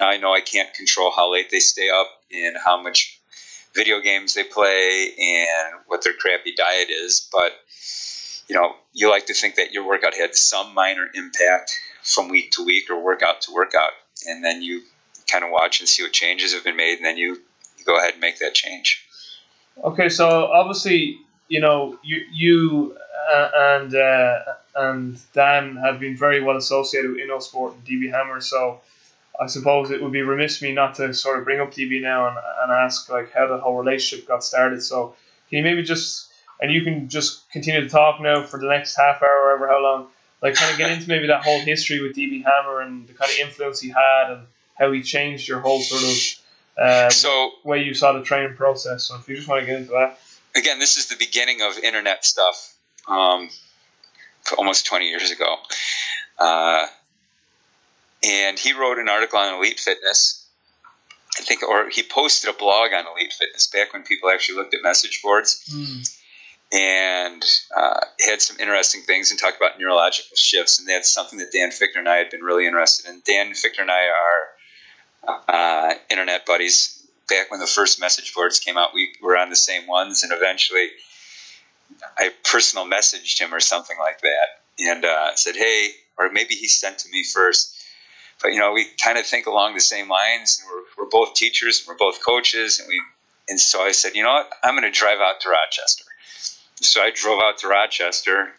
Now, I know I can't control how late they stay up and how much video games they play and what their crappy diet is, but you know, you like to think that your workout had some minor impact from week to week or workout to workout, and then you kind of watch and see what changes have been made, and then you, you go ahead and make that change. Okay, so obviously, you know, you you uh, and uh, and Dan have been very well associated with InnoSport and DB Hammer, so I suppose it would be remiss me not to sort of bring up DB now and, and ask like how the whole relationship got started. So can you maybe just and you can just continue to talk now for the next half hour, or how long. Like, kind of get into maybe that whole history with DB Hammer and the kind of influence he had and how he changed your whole sort of uh, so, way you saw the training process. So, if you just want to get into that. Again, this is the beginning of internet stuff um, almost 20 years ago. Uh, and he wrote an article on Elite Fitness. I think, or he posted a blog on Elite Fitness back when people actually looked at message boards. Mm and uh, had some interesting things and talked about neurological shifts. And that's something that Dan Fichter and I had been really interested in. Dan Fichter and I are uh, internet buddies. Back when the first message boards came out, we were on the same ones, and eventually I personal messaged him or something like that and uh, said, hey, or maybe he sent to me first. But you know, we kind of think along the same lines, and we're, we're both teachers, and we're both coaches, and we. And so I said, you know what? I'm going to drive out to Rochester so I drove out to Rochester,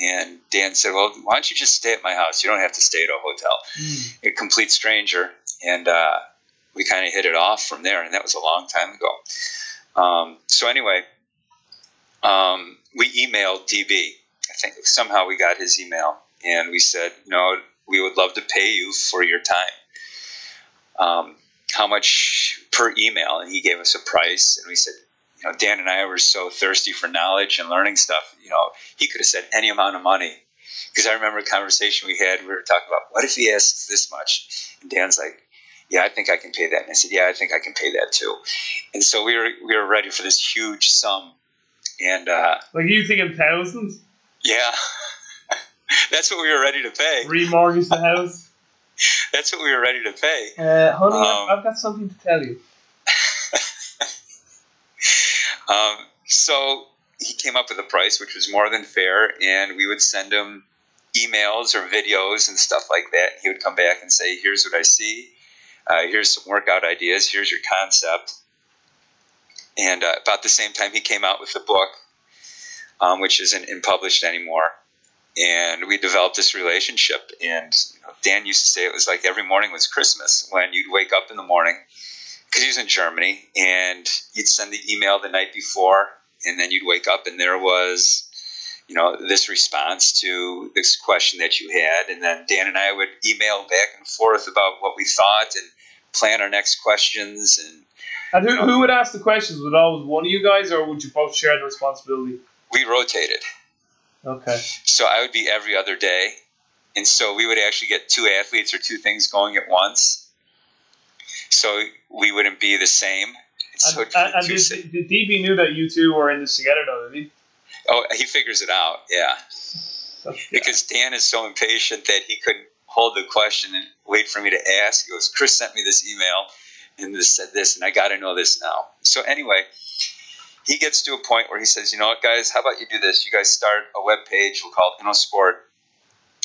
and Dan said, "Well, why don't you just stay at my house? You don't have to stay at a hotel." Mm. A complete stranger, and uh, we kind of hit it off from there, and that was a long time ago. Um, so anyway, um, we emailed DB. I think somehow we got his email, and we said, "No, we would love to pay you for your time." Um, how much per email? And he gave us a price, and we said, you know, Dan and I were so thirsty for knowledge and learning stuff. You know, he could have said any amount of money. Because I remember a conversation we had. We were talking about what if he asks this much, and Dan's like, "Yeah, I think I can pay that." And I said, "Yeah, I think I can pay that too." And so we were we were ready for this huge sum. And uh, like you think thinking thousands? Yeah, that's what we were ready to pay. Remortgage the house. that's what we were ready to pay. Uh, honey, um, I've got something to tell you. Um, so he came up with a price which was more than fair, and we would send him emails or videos and stuff like that. He would come back and say, "Here's what I see. Uh, here's some workout ideas. Here's your concept." And uh, about the same time, he came out with the book, um, which isn't published anymore. And we developed this relationship. And you know, Dan used to say it was like every morning was Christmas when you'd wake up in the morning because he was in Germany, and you'd send the email the night before, and then you'd wake up, and there was, you know, this response to this question that you had, and then Dan and I would email back and forth about what we thought and plan our next questions, and And who, who would ask the questions? Would it always one of you guys, or would you both share the responsibility? We rotated. Okay. So I would be every other day. And so we would actually get two athletes or two things going at once. So we wouldn't be the same. So and and, and did, did DB knew that you two were in this together, though, did he? Oh, he figures it out, yeah. yeah. Because Dan is so impatient that he couldn't hold the question and wait for me to ask. He goes, Chris sent me this email and this said this, and I got to know this now. So anyway, he gets to a point where he says, you know what, guys, how about you do this? You guys start a web page. We'll call it InnoSport,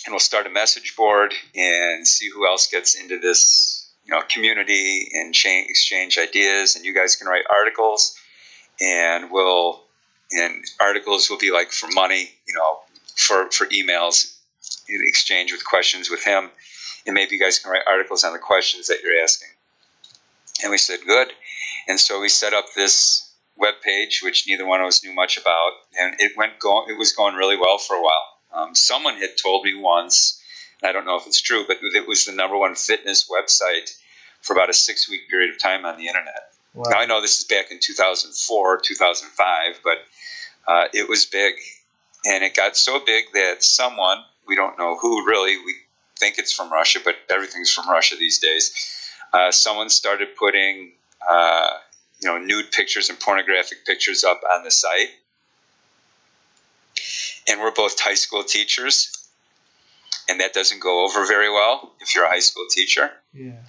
and we'll start a message board and see who else gets into this, you know, community and change, exchange ideas. And you guys can write articles, and we'll and articles will be like for money, you know, for for emails exchange with questions with him, and maybe you guys can write articles on the questions that you're asking. And we said, good. And so we set up this web page, which neither one of us knew much about, and it went going. It was going really well for a while. Um, someone had told me once, I don't know if it's true, but it was the number one fitness website for about a six week period of time on the internet. Wow. Now I know this is back in 2004, 2005, but uh, it was big, and it got so big that someone we don't know who really we think it's from Russia, but everything's from Russia these days. Uh, someone started putting uh, you know nude pictures and pornographic pictures up on the site, and we're both high school teachers, and that doesn't go over very well if you're a high school teacher. Yeah.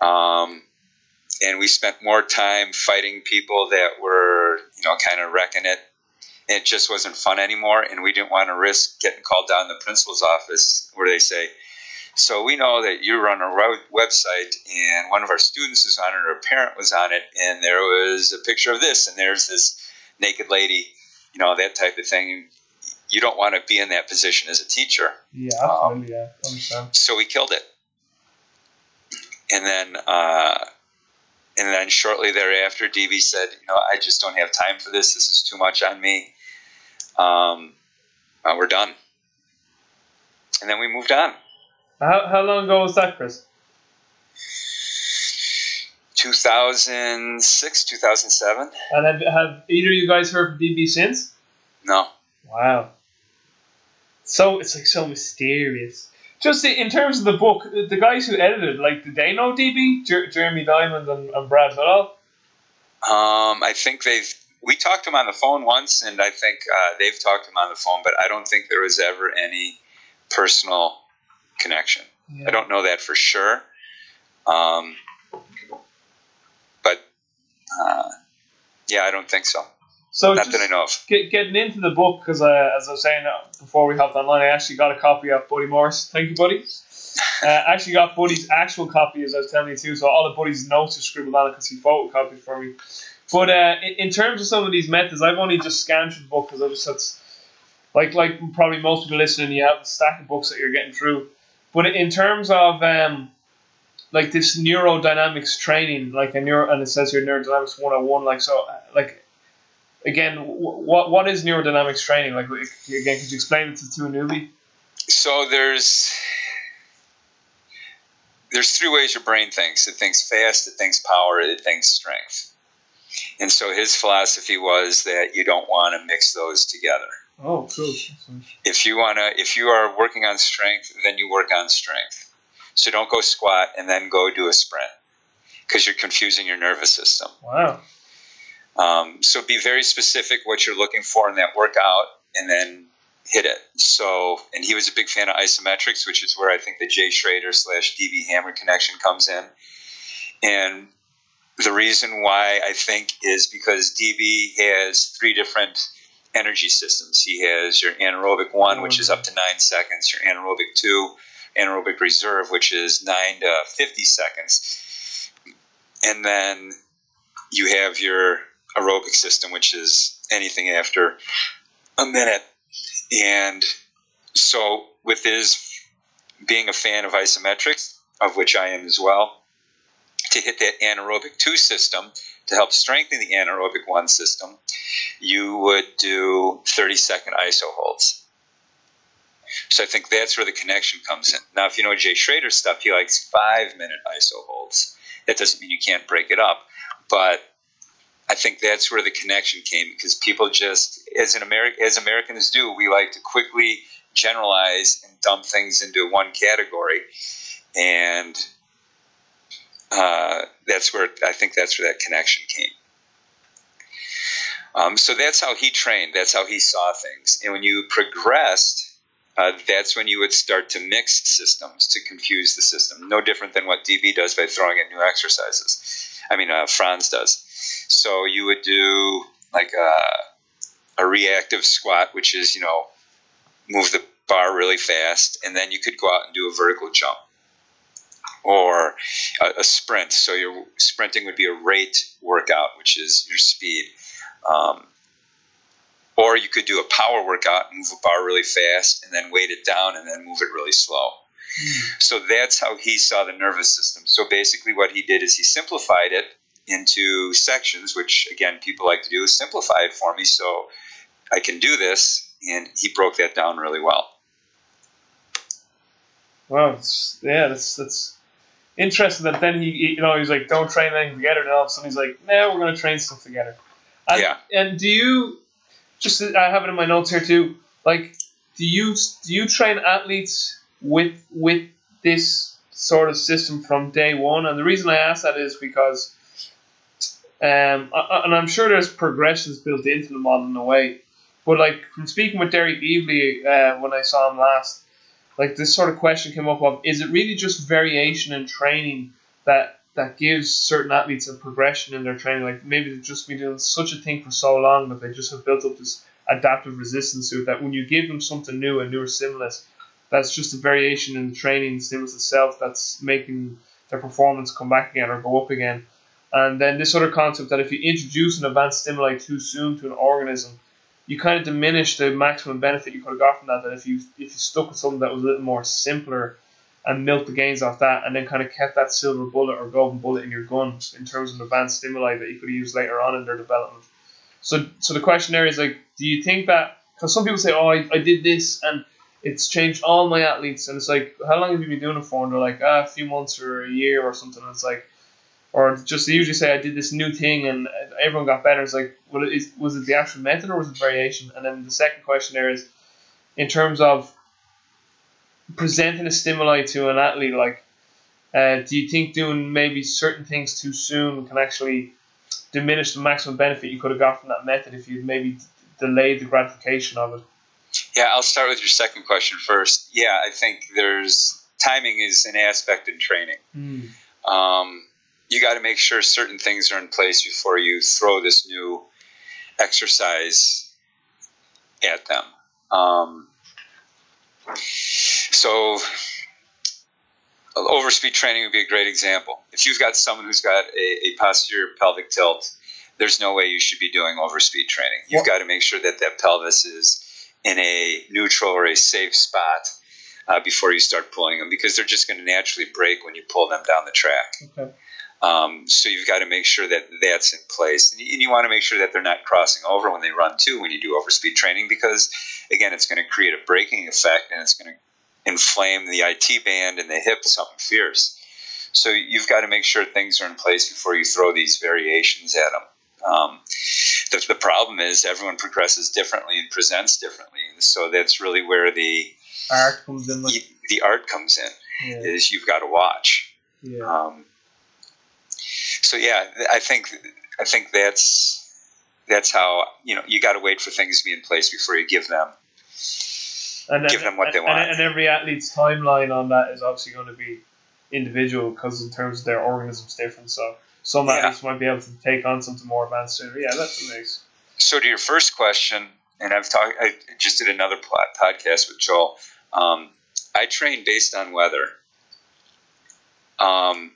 Um, and we spent more time fighting people that were you know kind of wrecking it it just wasn't fun anymore, and we didn't want to risk getting called down to the principal's office where they say, so we know that you run a website, and one of our students is on it, or a parent was on it, and there was a picture of this, and there's this naked lady, you know, that type of thing. You don't want to be in that position as a teacher. Yeah. Um, yeah, understand. So we killed it, and then, uh, and then shortly thereafter, DB said, "You know, I just don't have time for this. This is too much on me. Um, uh, we're done." And then we moved on. How, how long ago was that, Chris? 2006, 2007. And have, have either of you guys heard from DB since? No. Wow. So it's like so mysterious. Just in terms of the book, the guys who edited, like, did they know DB, Jer- Jeremy Diamond and, and Brad Goodall? Um, I think they've. We talked to him on the phone once, and I think uh, they've talked to him on the phone, but I don't think there was ever any personal connection. Yeah. I don't know that for sure. Um, but uh, yeah, I don't think so. So not that I know of. Get, getting into the book because uh, as I was saying uh, before we hopped online, I actually got a copy of Buddy Morris. Thank you, Buddy. Uh, actually got Buddy's actual copy, as I was telling you too. So all the Buddy's notes are scribbled on it because he photocopied for me. But uh, in, terms of some of these methods, I've only just scanned through the book because I just had, like like probably most people listening, you have a stack of books that you're getting through. But in terms of um, like this neurodynamics training, like a neuro, and it says here neurodynamics 101, like so, like again, what what is neurodynamics training? Like again, could you explain it to, to a newbie? So there's there's three ways your brain thinks. It thinks fast, it thinks power, it thinks strength. And so his philosophy was that you don't want to mix those together. Oh, cool. If you wanna, if you are working on strength, then you work on strength. So don't go squat and then go do a sprint because you're confusing your nervous system. Wow. Um, so be very specific what you're looking for in that workout, and then hit it. So, and he was a big fan of isometrics, which is where I think the Jay Schroeder slash DB Hammer connection comes in. And the reason why I think is because DB has three different energy systems. He has your anaerobic one, which is up to nine seconds, your anaerobic two, anaerobic reserve, which is nine to 50 seconds. And then you have your aerobic system, which is anything after a minute. And so, with his being a fan of isometrics, of which I am as well, to hit that anaerobic 2 system to help strengthen the anaerobic 1 system, you would do 30 second iso holds. So I think that's where the connection comes in. Now, if you know Jay Schroeder stuff, he likes five minute iso holds. That doesn't mean you can't break it up, but I think that's where the connection came because people just, as an Ameri- as Americans do, we like to quickly generalize and dump things into one category, and uh, that's where I think that's where that connection came. Um, so that's how he trained. That's how he saw things. And when you progressed, uh, that's when you would start to mix systems to confuse the system. No different than what DB does by throwing in new exercises. I mean, uh, Frans does. So you would do like a, a reactive squat, which is, you know, move the bar really fast, and then you could go out and do a vertical jump or a, a, sprint. So your sprinting would be a rate workout, which is your speed. Um, or you could do a power workout, move a bar really fast, and then weight it down and then move it really slow. Mm. So that's how he saw the nervous system. So basically, what he did is he simplified it into sections, which again, people like to do is simplify it for me so I can do this. And he broke that down really well. Wow, yeah, that's that's interesting. That then he, you know, he's like, "Don't train anything together." And all of a sudden, he's like, "No, we're going to train stuff together." And, yeah. And do you just? I have it in my notes here too. Like, do you do you train athletes with with this sort of system from day one? And the reason I ask that is because, um, and I'm sure there's progressions built into the model in a way. But like from speaking with Derek Evely uh, when I saw him last, like this sort of question came up of is it really just variation in training that that gives certain athletes a progression in their training. Like maybe they've just been doing such a thing for so long that they just have built up this adaptive resistance to it that when you give them something new, a newer stimulus, that's just a variation in the training stimulus itself that's making their performance come back again or go up again. And then this other concept that if you introduce an advanced stimuli too soon to an organism, you kind of diminish the maximum benefit you could have got from that. That if you if you stuck with something that was a little more simpler and milk the gains off that, and then kind of kept that silver bullet or golden bullet in your gun in terms of advanced stimuli that you could use later on in their development. So, so the question there is like, do you think that? Because some people say, oh, I, I did this and it's changed all my athletes, and it's like, how long have you been doing it for? And they're like, ah, a few months or a year or something. And it's like, or just they usually say, I did this new thing and everyone got better. It's like, well, is, was it the actual method or was it variation? And then the second question there is, in terms of presenting a stimuli to an athlete, like, uh, do you think doing maybe certain things too soon can actually diminish the maximum benefit you could have got from that method if you'd maybe delayed the gratification of it? Yeah, I'll start with your second question first. Yeah, I think there's timing is an aspect in training. Mm. Um, you got to make sure certain things are in place before you throw this new exercise at them. Um, so overspeed training would be a great example. If you've got someone who's got a, a posterior pelvic tilt, there's no way you should be doing overspeed training. You've got to make sure that that pelvis is in a neutral or a safe spot uh, before you start pulling them because they're just going to naturally break when you pull them down the track. Okay. Um, so you've got to make sure that that's in place, and you, and you, want to make sure that they're not crossing over when they run too when you do overspeed training, because again, it's going to create a braking effect and it's going to inflame the IT band and the hip something fierce. So you've got to make sure things are in place before you throw these variations at them. Um, the, the problem is everyone progresses differently and presents differently, so that's really where the art comes in. Like- the art comes in. Yeah. Is you've got to watch. Yeah. Um, so yeah, I think I think that's that's how you know you got to wait for things to be in place before you give them and, give them what and, they want. And, and every athlete's timeline on that is obviously going to be individual because in terms of their organism's different. So some yeah. athletes might be able to take on something more advanced sooner. Yeah, that's nice. So to your first question, and I've talked, I just did another podcast with Joel. Um, I train based on weather. Um,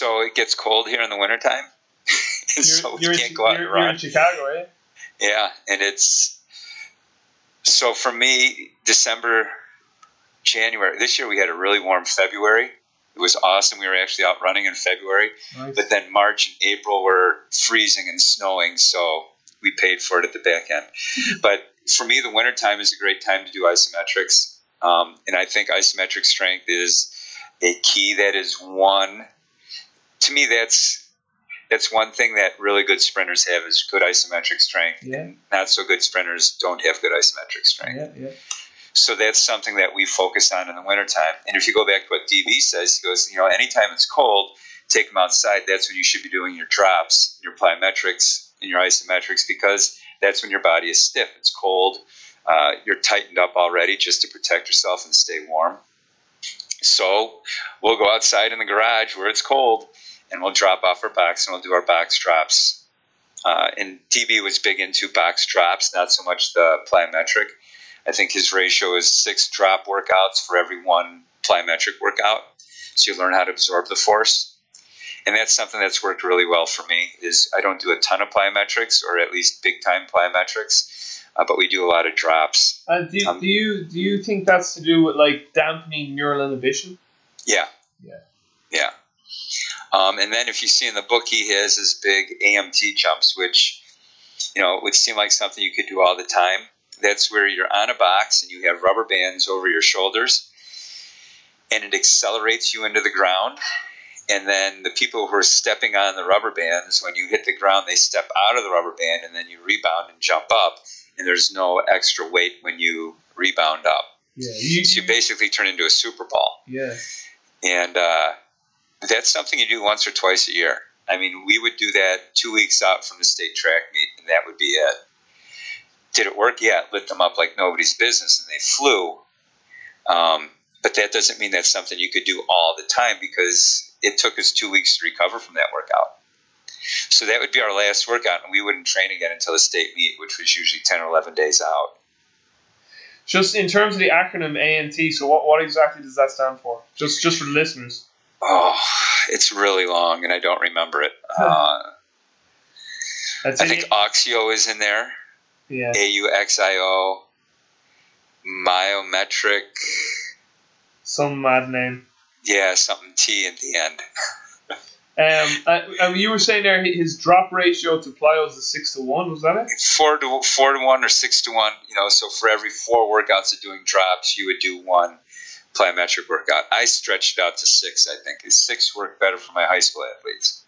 so it gets cold here in the wintertime. so we can't go out and run. You're in Chicago, right? Yeah, and it's so for me, December, January. This year we had a really warm February. It was awesome. We were actually out running in February, nice. but then March and April were freezing and snowing, so we paid for it at the back end. but for me, the wintertime is a great time to do isometrics, um, and I think isometric strength is a key that is one to me, that's that's one thing that really good sprinters have is good isometric strength. Yeah. And not so good sprinters don't have good isometric strength. Yeah, yeah. So that's something that we focus on in the wintertime. And if you go back to what DB says, he goes, you know, anytime it's cold, take them outside. That's when you should be doing your drops, your plyometrics, and your isometrics because that's when your body is stiff. It's cold. Uh, you're tightened up already just to protect yourself and stay warm. So we'll go outside in the garage where it's cold and we'll drop off our backs and we'll do our back drops. Uh, and DB was big into back drops, not so much the plyometric. I think his ratio is six drop workouts for every one plyometric workout. So you learn how to absorb the force. And that's something that's worked really well for me is I don't do a ton of plyometrics or at least big time plyometrics, uh, but we do a lot of drops. And do, you- Um, do you do you think that's to do with like dampening neural inhibition? Yeah. Yeah. Yeah. Um, and then if you see in the book, he has his big AMT jumps, which, you know, would seem like something you could do all the time. That's where you're on a box and you have rubber bands over your shoulders and it accelerates you into the ground. And then the people who are stepping on the rubber bands, when you hit the ground, they step out of the rubber band and then you rebound and jump up. And there's no extra weight when you rebound up. Yeah, you, So you basically turn into a super ball yeah, and uh, that's something you do once or twice a year. I mean, we would do that two weeks out from the state track meet, and that would be it. Did it work? Yeah, it lit them up like nobody's business, and they flew. Um, but that doesn't mean that's something you could do all the time because it took us two weeks to recover from that workout. So that would be our last workout, and we wouldn't train again until the state meet, which was usually 10 or 11 days out. Just in terms of the acronym ANT, so what, what exactly does that stand for? Just just for the listeners. Oh, it's really long, and I don't remember it. Uh, I it. think Oxio is in there. yeah. AUXIO, myometric, Some mad name. yeah, something T at the end. Um, uh, um, you were saying there his drop ratio to plyos is six to one. Was that it? Four to four to one or six to one, you know. So for every four workouts of doing drops, you would do one plyometric workout. I stretched out to six. I think six worked better for my high school athletes,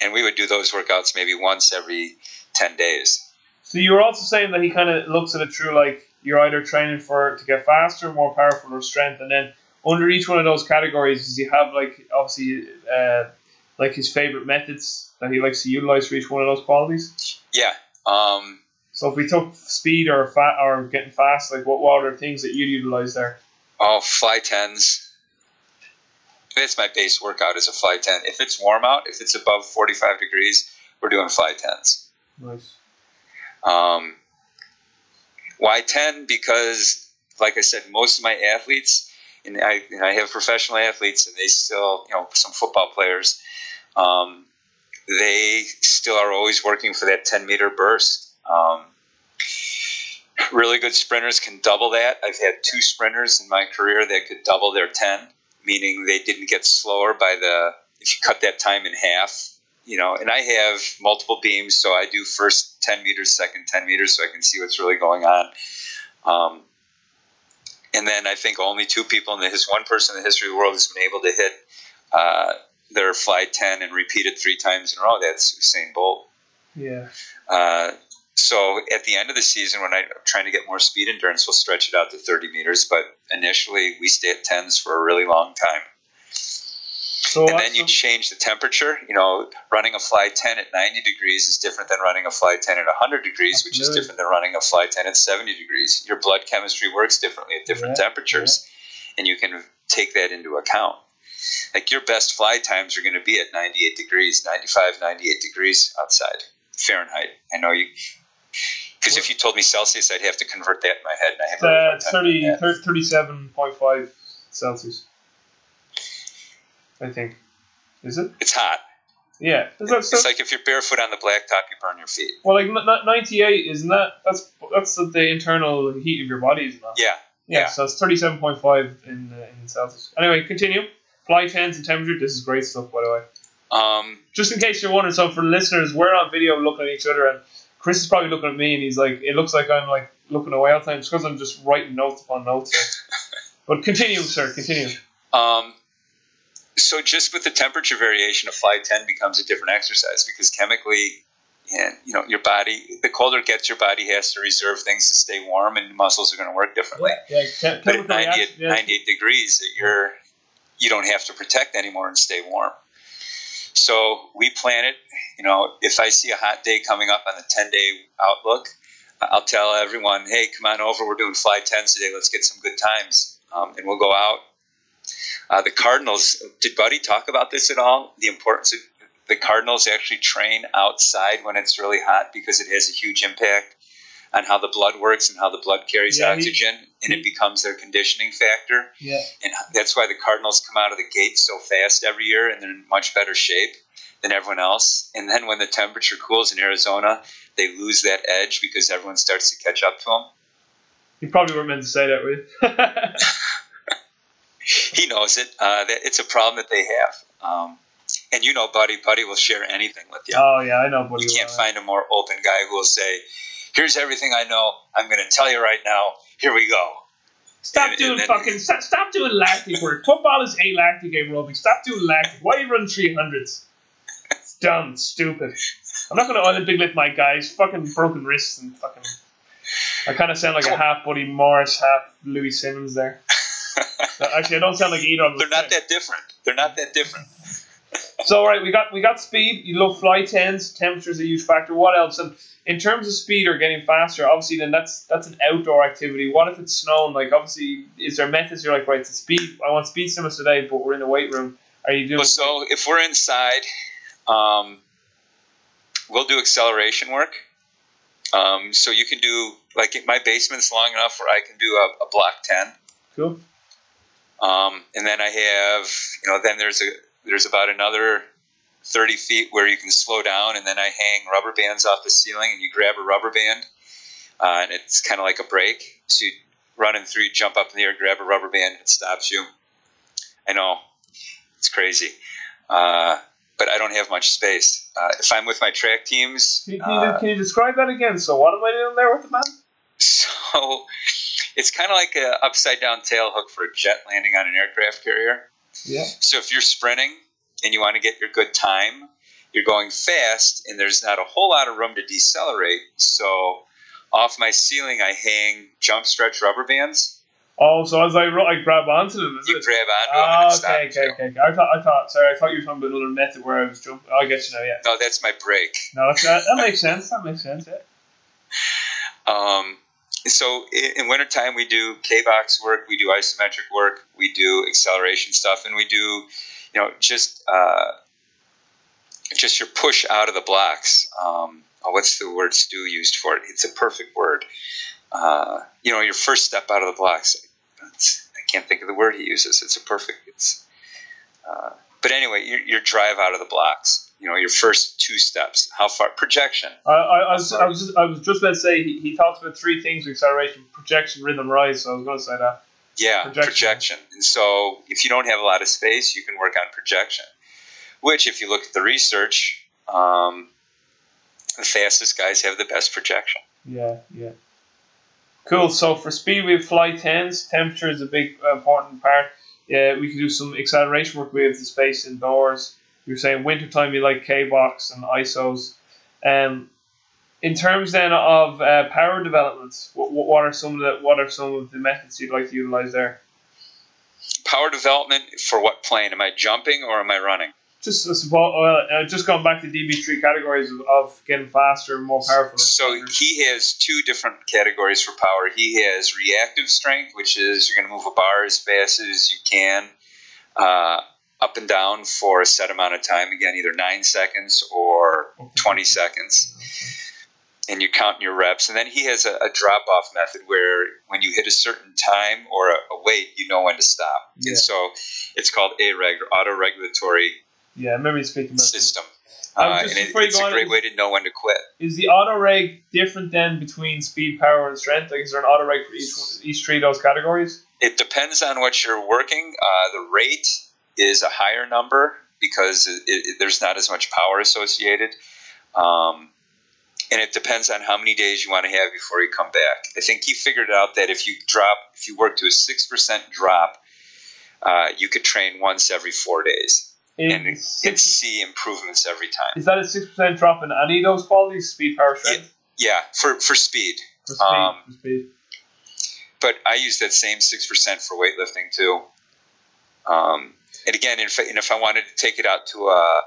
and we would do those workouts maybe once every ten days. So you were also saying that he kind of looks at it through like you're either training for to get faster, more powerful, or strength, and then under each one of those categories, does he have like obviously uh, like his favorite methods that he likes to utilize for each one of those qualities? Yeah. Um, So if we took speed or fat or getting fast, like what, what are things that you'd utilize there? Oh, fly tens. That's my base workout is a fly ten. If it's warm out, if it's above forty five degrees, we're doing fly tens. Nice. Um, why ten? Because, like I said, most of my athletes, and I, and I have professional athletes, and they still, you know, some football players, um, they still are always working for that ten meter burst. Um, really good sprinters can double that. I've had two sprinters in my career that could double their 10, meaning they didn't get slower by the, if you cut that time in half, you know, and I have multiple beams, so I do first 10 meters, second 10 meters, so I can see what's really going on. Um, and then I think only two people in the his one person in the history of the world has been able to hit uh, their fly 10 and repeat it three times in a row. That's Usain Bolt. Yeah. Uh, so at the end of the season, when I'm trying to get more speed endurance, we'll stretch it out to 30 meters. But initially, we stay at 10s for a really long time. So And then you change the temperature. You know, running a fly 10 at 90 degrees is different than running a fly 10 at 100 degrees, which is different than running a fly 10 at 70 degrees. Your blood chemistry works differently at different Yeah, temperatures, and you can take that into account. Like your best fly times are going to be at 98 degrees, 95, 98 degrees outside Fahrenheit. I know you. Because if you told me Celsius, I'd have to convert that in my head, and I have uh, hard time 30, 37.5 Celsius. I think. Is it? It's hot. Yeah. Is that so? It's like if you're barefoot on the blacktop, you burn your feet. well, like n- n- 98, isn't that? That's that's the internal heat of your body, isn't it? Yeah. Yeah, Yeah. so it's 37.5 in, uh, in Celsius. Anyway, continue. Fly 10s and temperature. This is great stuff, by the way. Um, Just in case you're wondering, so for listeners, we're on video looking at each other, and Chris is probably looking at me, and he's like, it looks like I'm like looking away all the time. It's because I'm just writing notes upon notes. but continue, sir. Continue. Um, so just with the temperature variation, a fly 10 becomes a different exercise because chemically, and you know, your body, the colder it gets, your body has to reserve things to stay warm, and muscles are going to work differently. Yeah, yeah. But at 98, yeah. 98 degrees, you're you don't have to protect anymore and stay warm. So we plan it. You know, if I see a hot day coming up on the 10 day outlook, I'll tell everyone, hey, come on over. We're doing fly 10s today. Let's get some good times. Um, and we'll go out. Uh, the Cardinals, did Buddy talk about this at all? The importance of the Cardinals actually train outside when it's really hot because it has a huge impact on how the blood works and how the blood carries yeah, oxygen, he, and it becomes their conditioning factor. Yeah. And that's why the Cardinals come out of the gate so fast every year, and they're in much better shape than everyone else. And then when the temperature cools in Arizona, they lose that edge because everyone starts to catch up to them. You probably weren't meant to say that, with. he knows it. Uh, that it's a problem that they have. Um, and you know, Buddy, Buddy will share anything with you. Oh yeah, I know Buddy. You can't well, find a more open guy who will say, "Here's everything I know. I'm going to tell you right now. Here we go." Stop and, doing and then, fucking. Stop, stop doing lactic work. Football is a lactic aerobic. Stop doing lactic. Why you running three hundreds? It's dumb, stupid. I'm not going to Olympic lift my guys. Fucking broken wrists and fucking. I kind of sound like a half Buddy Morris, half Louie Simmons there. Actually, I don't sound like either of them. They're not that different. They're not that different. So, all right, we got we got speed. You love fly tens. Temperature is a huge factor. What else? And in terms of speed or getting faster, obviously, then that's that's an outdoor activity. What if it's snowing? Like, obviously, is there methods? You're like, right, to speed. I want speed stimulus today, but we're in the weight room. Are you doing? Well, so if we're inside, um, we'll do acceleration work. Um, so you can do like my basement's long enough where I can do a, a block ten. Cool. Um, and then I have, you know, then there's a there's about another 30 feet where you can slow down, and then I hang rubber bands off the ceiling, and you grab a rubber band, uh, and it's kind of like a brake. So you run in through, you jump up in the air, grab a rubber band, and it stops you. I know it's crazy, uh, but I don't have much space. Uh, if I'm with my track teams, can you, can, you, can you describe that again? So what am I doing there with the band? So it's kind of like an upside down tail hook for a jet landing on an aircraft carrier. Yeah. So if you're sprinting and you want to get your good time, you're going fast and there's not a whole lot of room to decelerate. So off my ceiling, I hang jump stretch rubber bands. Oh, so as I, I grab onto them, you it? grab onto them. Ah, okay, okay, okay, okay. I thought, I thought, sorry, I thought you were talking about another method where I was jumping. Oh, I get you now, yeah. No, that's my break. No, that's, that, that makes sense. That makes sense, yeah. Um, so in wintertime we do k-box work we do isometric work we do acceleration stuff and we do you know just uh, just your push out of the blocks um, oh, what's the word stu used for it? It's a perfect word. Uh, you know your first step out of the blocks it's, i can't think of the word he uses. It's a perfect it's uh, but anyway your, your drive out of the blocks you know your first two steps how far projection. I, I, I was, I was just i was just about to say he, he talks about three things acceleration projection rhythm rise. So i was going to say that yeah projection. projection. And so if you don't have a lot of space you can work on projection. Which if you look at the research um, the fastest guys have the best projection. Yeah yeah. Cool. So for speed we have fly 10s temperature is a big uh, important part. Yeah we can do some acceleration work. We have the space indoors. You're saying wintertime you like K box and ISOs. Um, in terms then of uh, power development, what, what are some of the what are some of the methods you'd like to utilize there? Power development for what plane? Am I jumping or am I running? Just uh, uh, just going back to DB3 categories of, of getting faster and more powerful. So he has two different categories for power. He has reactive strength, which is you're going to move a bar as fast as you can. Uh, up and down for a set amount of time. Again, either nine seconds or 20 seconds. And you count your reps. And then he has a, a drop off method where when you hit a certain time or a, a weight, you know when to stop. Yeah. And so it's called AREG or auto regulatory yeah, I remember you speaking about system. Uh, and it, it's a great way to know when to quit. Is the auto reg different then between speed, power, and strength? Like, is there an auto reg for each each three of those categories? It depends on what you're working. Uh, the rate is a higher number because it, it, there's not as much power associated. Um, and it depends on how many days you want to have before you come back. I think he figured out that if you drop, if you work to a 6% drop, uh, you could train once every four days In and, six, see improvements every time. is that a six percent drop in any of those qualities? Speed, power, strength. Yeah, for for speed. For speed, Um, for speed. but I use that same six percent for weightlifting too. Um, and again, if and if I wanted to take it out to a,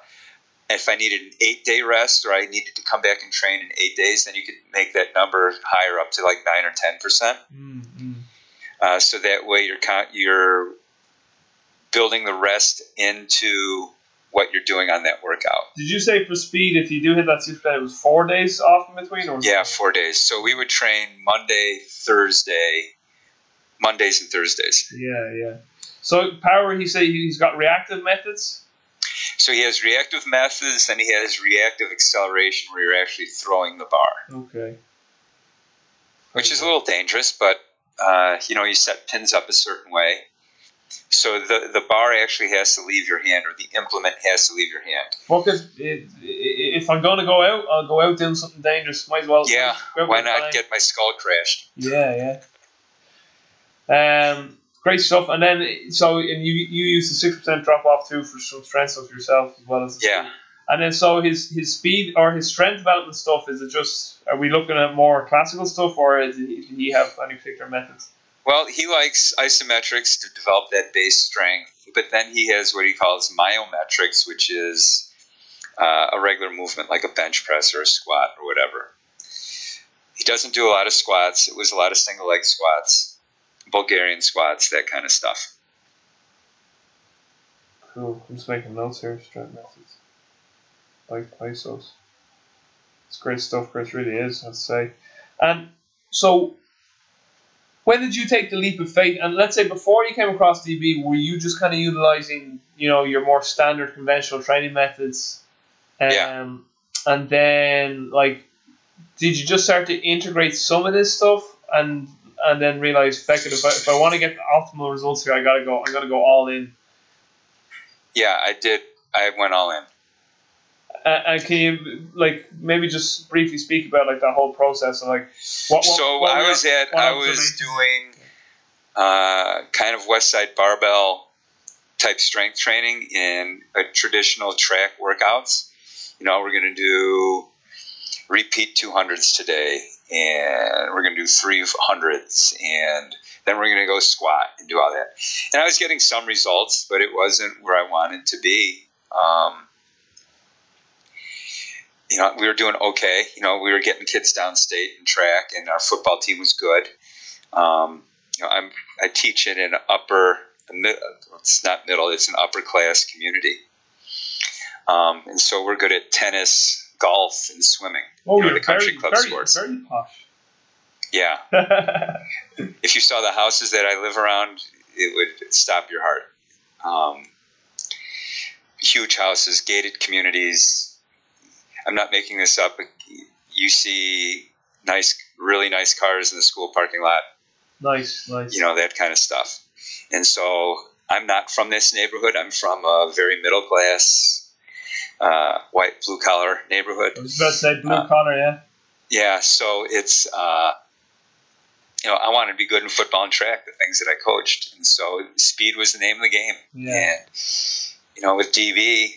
if I needed an eight day rest or I needed to come back and train in eight days, then you could make that number higher up to like nine or ten percent. Mm, mm. Uh, so that way you're you're building the rest into what you're doing on that workout. Did you say for speed, if you do hit that six percent, it was four days off in between, or Yeah, four days. So we would train Monday, Thursday, Mondays and Thursdays. yeah, yeah. So power, he said he's got reactive methods. So he has reactive methods, and he has reactive acceleration where you're actually throwing the bar, Okay. which is a little dangerous, but uh, you know, you set pins up a certain way. So the, the bar actually has to leave your hand, or the implement has to leave your hand. It- i- If I'm gonna go out, I'll go out doing something dangerous. Might as well. Yeah, why not bang. get my skull crashed? Yeah, yeah. Um, great stuff. And then, so and you you use the six percent drop off too for some strength stuff yourself as well as the Yeah. speed. And then, so his his speed or his strength development stuff is it just are we looking at more classical stuff or is he, did he have any particular methods? Well, he likes isometrics to develop that base strength, but then he has what he calls myometrics, which is uh, a regular movement like a bench press or a squat or whatever. He doesn't do a lot of squats. It was a lot of single leg squats, Bulgarian squats, that kind of stuff. Cool. I'm just making notes here. Strength methods. Like isos. It's great stuff. Chris really is. I'd say. And so, when did you take the leap of faith? And let's say before you came across DB, were you just kind of utilizing, you know, your more standard conventional training methods? Um, Yeah. And then, like, did you just start to integrate some of this stuff and and then realize, feck it, if I, if I want to get the optimal results here, I gotta go. I gotta go all in. Yeah, I did. I went all in. Uh, and can you like maybe just briefly speak about like that whole process of like what? what so what I was at I was doing uh, kind of West Side barbell type strength training in a traditional track workouts. You know, we're going to do repeat 200s today, and we're going to do 300s, and then we're going to go squat and do all that. And I was getting some results, but it wasn't where I wanted to be. Um, you know, we were doing okay. You know, we were getting kids downstate in track, and our football team was good. Um, you know, I'm I teach in an upper, it's not middle, it's an upper class community, um, and so we're good at tennis, golf, and swimming. oh, you know, the country very, club very, sports. very posh. Yeah, if you saw the houses that I live around, it would stop your heart. Um, huge houses, gated communities. I'm not making this up. You see nice, really nice cars in the school parking lot. nice, nice. You know that kind of stuff. And so I'm not from this neighborhood. I'm from a very middle class, uh, white blue collar neighborhood. I was about to say blue uh, collar, yeah. Yeah, so it's uh, you know I wanted to be good in football and track, the things that I coached, and so speed was the name of the game. Yeah. And you know, with DB,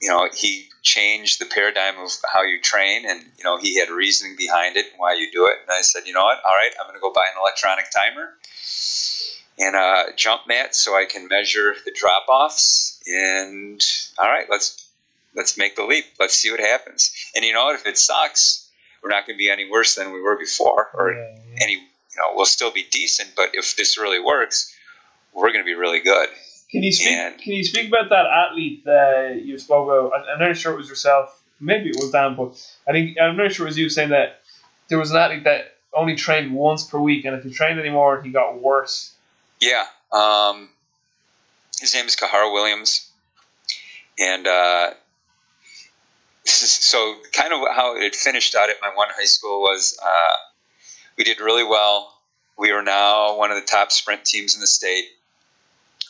you know, he changed the paradigm of how you train, and you know, he had reasoning behind it and why you do it. And I said, you know what? All right, I'm going to go buy an electronic timer and a jump mat so I can measure the drop offs. And all right, let's let's make the leap. Let's see what happens. And you know what? If it sucks, we're not going to be any worse than we were before, or yeah, yeah. any you know, we'll still be decent. But if this really works, we're going to be really good. Can you speak? and- Can you speak about that athlete that you spoke about? I'm not sure it was yourself. Maybe it was Dan, but I think I'm not sure it was you saying that there was an athlete that only trained once per week, and if he trained anymore, he got worse. Yeah. Um, his name is Kahara Williams. And uh, so, kind of how it finished out at my one high school was uh, we did really well. We are now one of the top sprint teams in the state.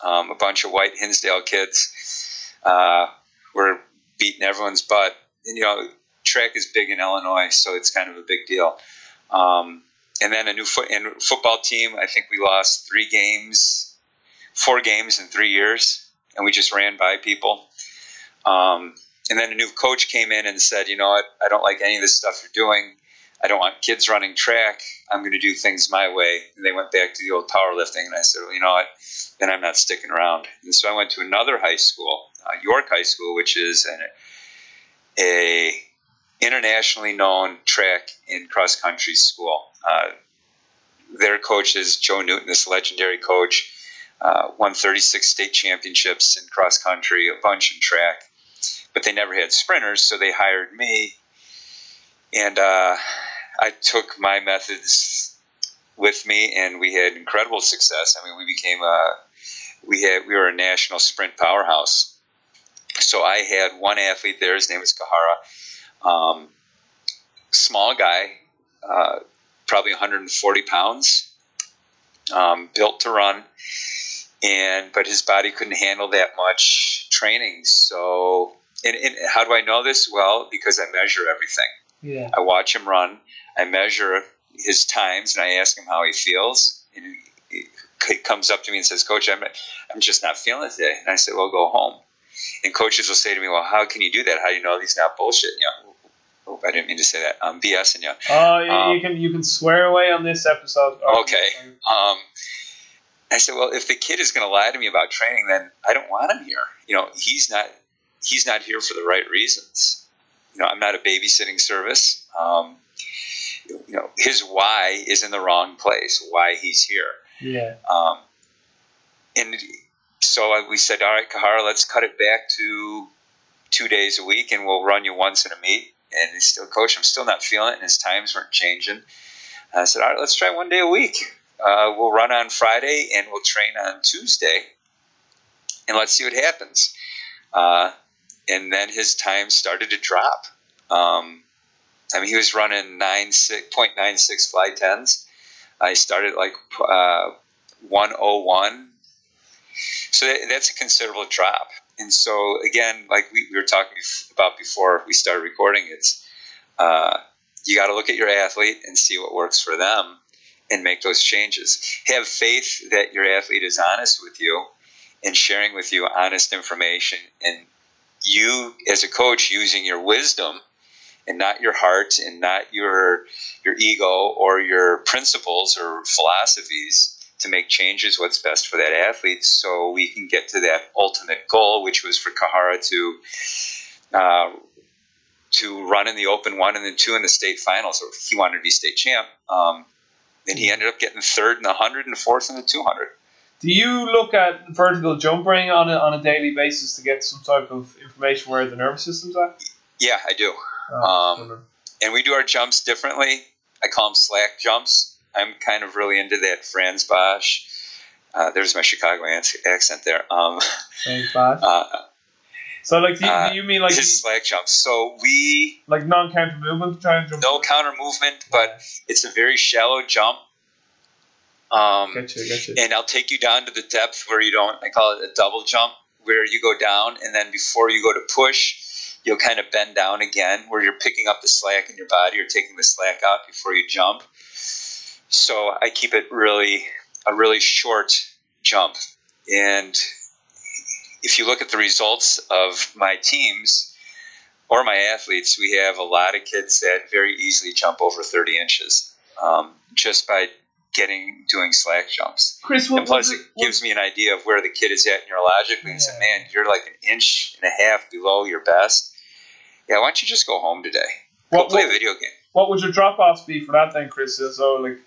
Um, a bunch of white Hinsdale kids uh, were beating everyone's butt. And, you know, track is big in Illinois, so it's kind of a big deal. Um, and then a new foot and football team. I think we lost three games four games in three years, and we just ran by people. Um, and then a new coach came in and said, you know what, I don't like any of this stuff you're doing. I don't want kids running track. I'm going to do things my way. And they went back to the old powerlifting, and I said, well, you know what, then I'm not sticking around. And so I went to another high school, uh, York High School, which is an, a internationally known track and cross country school. Uh, their coach is Joe Newton, this legendary coach, uh, won 36 state championships in cross country, a bunch in track, but they never had sprinters, so they hired me, and uh, I took my methods with me, and we had incredible success. I mean, we became a we had we were a national sprint powerhouse. So I had one athlete there. His name was Kahara. Um, small guy, uh, probably 140 pounds, um, built to run, and but his body couldn't handle that much training. So, and, and how do I know this? Well, because I measure everything. Yeah. I watch him run. I measure his times, and I ask him how he feels. And he, he comes up to me and says, "Coach, I'm I'm just not feeling it today." And I said, "Well, go home." And coaches will say to me, "Well, how can you do that? How do you know he's not bullshitting you?" Oh, I didn't mean to say that. I'm BSing you. Oh, you, Um, you can you can swear away on this episode. Okay. Um, I said, well, if the kid is going to lie to me about training, then I don't want him here. You know, he's not he's not here for the right reasons. You know, I'm not a babysitting service. Um, you know, his why is in the wrong place. Why he's here. Yeah. Um, and so we said, all right, Kahara, let's cut it back to two days a week, and we'll run you once in a meet. And he's still, coach, I'm still not feeling it, and his times weren't changing. And I said, all right, let's try one day a week. Uh, we'll run on Friday, and we'll train on Tuesday, and let's see what happens. Uh, and then his time started to drop. Um, I mean, he was running nine six point nine six fly tens. I started like uh, 101. So that, that's a considerable drop. And so, again, like we, we were talking about before we started recording, it's uh, you got to look at your athlete and see what works for them and make those changes. Have faith that your athlete is honest with you and sharing with you honest information, and you, as a coach, using your wisdom and not your heart and not your your ego or your principles or philosophies to make changes what's best for that athlete so we can get to that ultimate goal which was for Kahara to uh, to run in the open one and then two in the state finals. Or he wanted to be state champ um, and he ended up getting third in the 100 and fourth in the 200 Do you look at vertical jumping on a, on a daily basis to get some type of information where the nervous system's at? yeah I do Oh, Um, and we do our jumps differently. I call them slack jumps. I'm kind of really into that Frans Bosch. Uh, there's my Chicago accent there. Um, Thanks, Bosh. uh, So, like, do you, uh, do you mean like his slack jumps. So we like non-counter movement to try and jump? no counter movement, but it's a very shallow jump. Um, get you. and I'll take you down to the depth where you don't. I call it a double jump, where you go down, and then before you go to push, you'll kind of bend down again, where you're picking up the slack in your body or taking the slack out before you jump. So I keep it really a really short jump, and if you look at the results of my teams or my athletes, we have a lot of kids that very easily jump over 30 inches um, just by getting doing slack jumps. Chris, what And plus, was it it, gives me an idea of where the kid is at neurologically and say, Yeah. man, you're like an inch and a half below your best. Yeah, why don't you just go home today? Go what, play a video game. what would your drop-offs be for that then, Chris? So, like,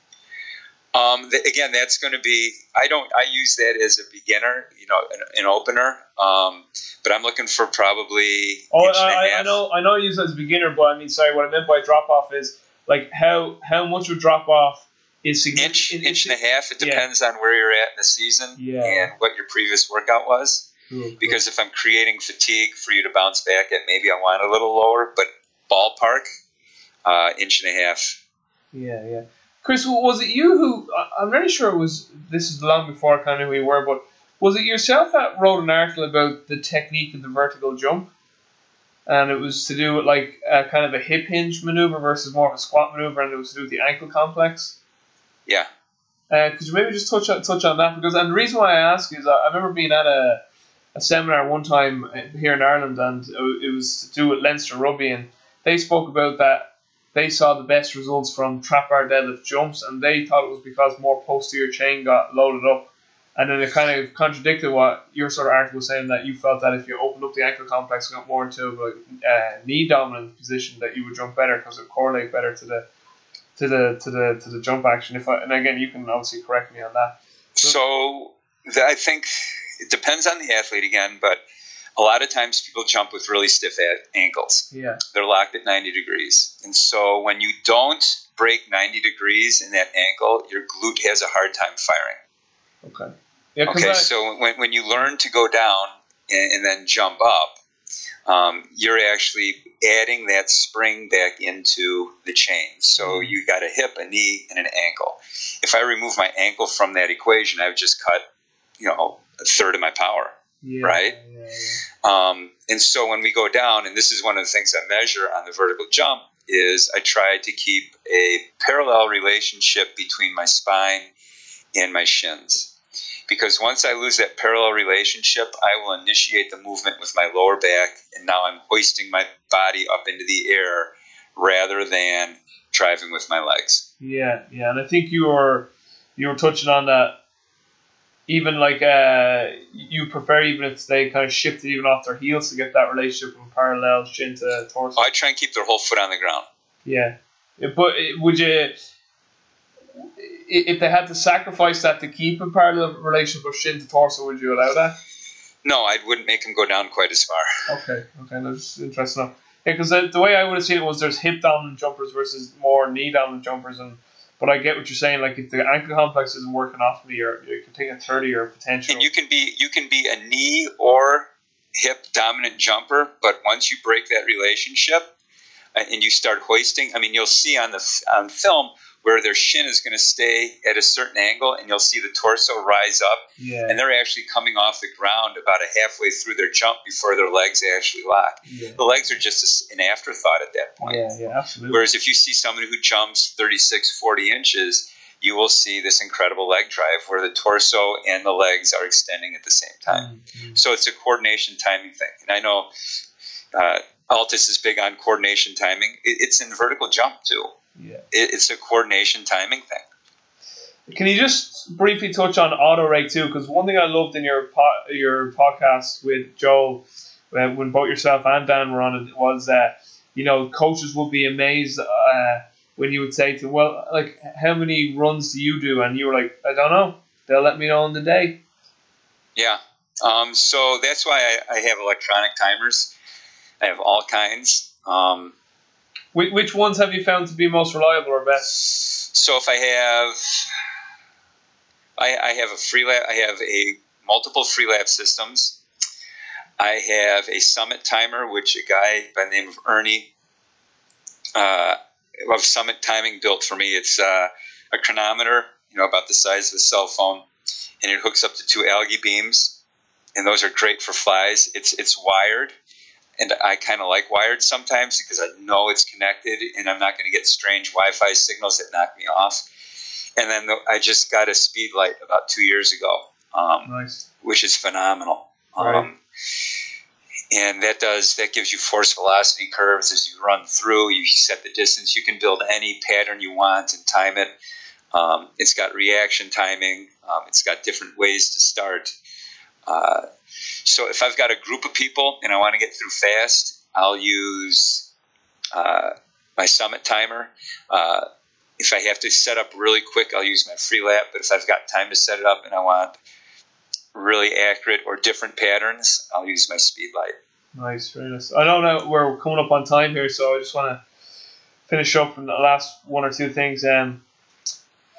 Um, th- again, that's going to be. I don't. I use that as a beginner, you know, an, an opener. Um, but I'm looking for probably. oh, and I, I, I know, I know, you use it as a beginner, but I mean, sorry, what I meant by drop-off is like how how much would drop-off is significant? Inch, inch and a half. It yeah. depends on where you're at in the season Yeah. and what your previous workout was. Cool, cool. Because if I'm creating fatigue for you to bounce back at, maybe I want a little lower, but ballpark, uh, inch and a half. Yeah, yeah. Chris, was it you who? I'm very sure it was. This is long before I kind of knew who you were, but was it yourself that wrote an article about the technique of the vertical jump? And it was to do with like a kind of a hip hinge maneuver versus more of a squat maneuver, and it was to do with the ankle complex. Yeah. Uh, could you maybe just touch on, touch on that? Because and the reason why I ask is I, remember being at a, a seminar one time uh, here in Ireland, and it was to do with Leinster Rugby, and they spoke about that they saw the best results from trap bar deadlift jumps, and they thought it was because more posterior chain got loaded up. And then it kind of contradicted what your sort of article was saying that you felt that if you opened up the ankle complex and got more into a uh, knee dominant position, that you would jump better because it correlate better to the to the to the to the jump action. If I, and again, you can obviously correct me on that. So the, I think it depends on the athlete again, but a lot of times people jump with really stiff ankles. Yeah. They're locked at 90 degrees. And so when you don't break 90 degrees in that ankle, your glute has a hard time firing. Okay. Yeah, okay, I, so when, when you learn to go down and, and then jump up, um, you're actually adding that spring back into the chain. So mm-hmm. you got a hip, a knee, and an ankle. If I remove my ankle from that equation, I've just cut, you know, a third of my power yeah, right? Yeah, yeah. Um, and so when we go down, and this is one of the things I measure on the vertical jump, is I try to keep a parallel relationship between my spine and my shins. Because once I lose that parallel relationship, I will initiate the movement with my lower back, and now I'm hoisting my body up into the air rather than driving with my legs. Yeah, yeah, and I think you were you were touching on that even like uh, you prefer even if they kind of shifted even off their heels to get that relationship from parallel shin to torso. I try and keep their whole foot on the ground. Yeah, but would you, if they had to sacrifice that to keep a parallel relationship of shin to torso, would you allow that? No, I wouldn't make them go down quite as far. Okay, okay, that's interesting. Enough. Yeah, because the, the way I would have seen it was there's hip dominant jumpers versus more knee dominant jumpers, and but I get what you're saying. Like if the ankle complex isn't working off me, or you can take a thirty or potential. And you can be you can be a knee or hip dominant jumper, but once you break that relationship uh, and you start hoisting, I mean, you'll see on the on film where their shin is going to stay at a certain angle, and you'll see the torso rise up, yeah. and they're actually coming off the ground about a halfway through their jump before their legs actually lock. Yeah. The legs are just an afterthought at that point. Yeah, yeah, absolutely. Whereas if you see someone who jumps 36, 40 inches, you will see this incredible leg drive where the torso and the legs are extending at the same time. Mm-hmm. So it's a coordination timing thing. And I know uh, Altis is big on coordination timing. It's in vertical jump too. Yeah. It, it's a coordination timing thing. Can you just briefly touch on auto rake too? Because one thing I loved in your po- your podcast with Joe, uh, when both yourself and Dan were on it, was that you know coaches would be amazed uh, when you would say to well, like how many runs do you do? And you were like, I don't know. They'll let me know in the day. Yeah. Um, so that's why I, I have electronic timers. I have all kinds. Um, which ones have you found to be most reliable or best? So if I have, I, I have a Freelap, I have a multiple Freelap systems. I have a Summit timer, which a guy by the name of Ernie uh, of Summit Timing built for me. It's uh, a chronometer, you know, about the size of a cell phone, and it hooks up to two algae beams, and those are great for flies. It's it's wired, and I kind of like wired sometimes because I know it's connected and I'm not going to get strange Wi-Fi signals that knock me off. And then the, I just got a speed light about two years ago, um, nice. which is phenomenal. Right. Um, and that does that gives you force velocity curves as you run through. You set the distance. You can build any pattern you want and time it. Um, it's got reaction timing. Um, it's got different ways to start. Uh, so if I've got a group of people and I want to get through fast, I'll use uh, my Summit timer. Uh, if I have to set up really quick, I'll use my Freelap. But if I've got time to set it up and I want really accurate or different patterns, I'll use my speed light. Nice, very nice. I don't know we're coming up on time here, so I just want to finish up on the last one or two things. Um,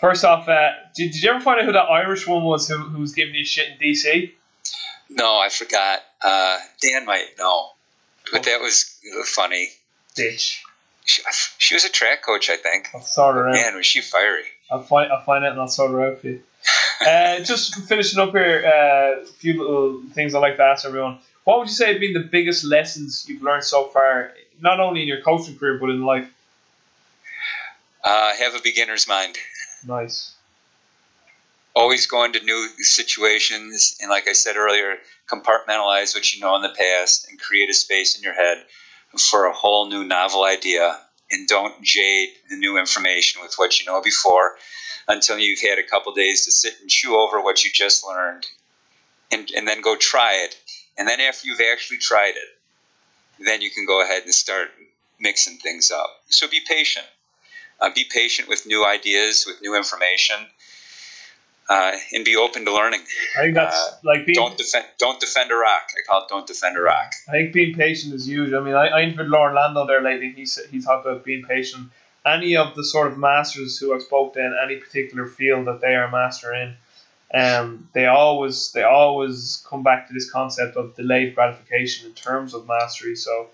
first off, uh, did, did you ever find out who that Irish one was who, who was giving you shit in DC? No, I forgot. Uh, Dan might know, but that was funny. Ditch. She, she was a track coach, I think. I'll sort her out. Man, was she fiery! I'll find I'll find it and I'll sort her out for you. uh, just finishing up here, uh, a few little things I'd like to ask everyone. What would you say have been the biggest lessons you've learned so far, not only in your coaching career but in life? Uh, have a beginner's mind. Nice. Always go into new situations, and like I said earlier, compartmentalize what you know in the past and create a space in your head for a whole new novel idea. And don't jade the new information with what you know before until you've had a couple days to sit and chew over what you just learned and, and then go try it. And then after you've actually tried it, then you can go ahead and start mixing things up. So be patient. Uh, be patient with new ideas, with new information, uh, and be open to learning. I think that's Uh, like being. Don't defend. Don't defend rock. I call it don't defend Iraq. I think being patient is huge. I mean, I, I interviewed Loren Landow there lately. He said he talked about being patient. Any of the sort of masters who I've spoke to in any particular field that they are a master in, um, they always they always come back to this concept of delayed gratification in terms of mastery. So,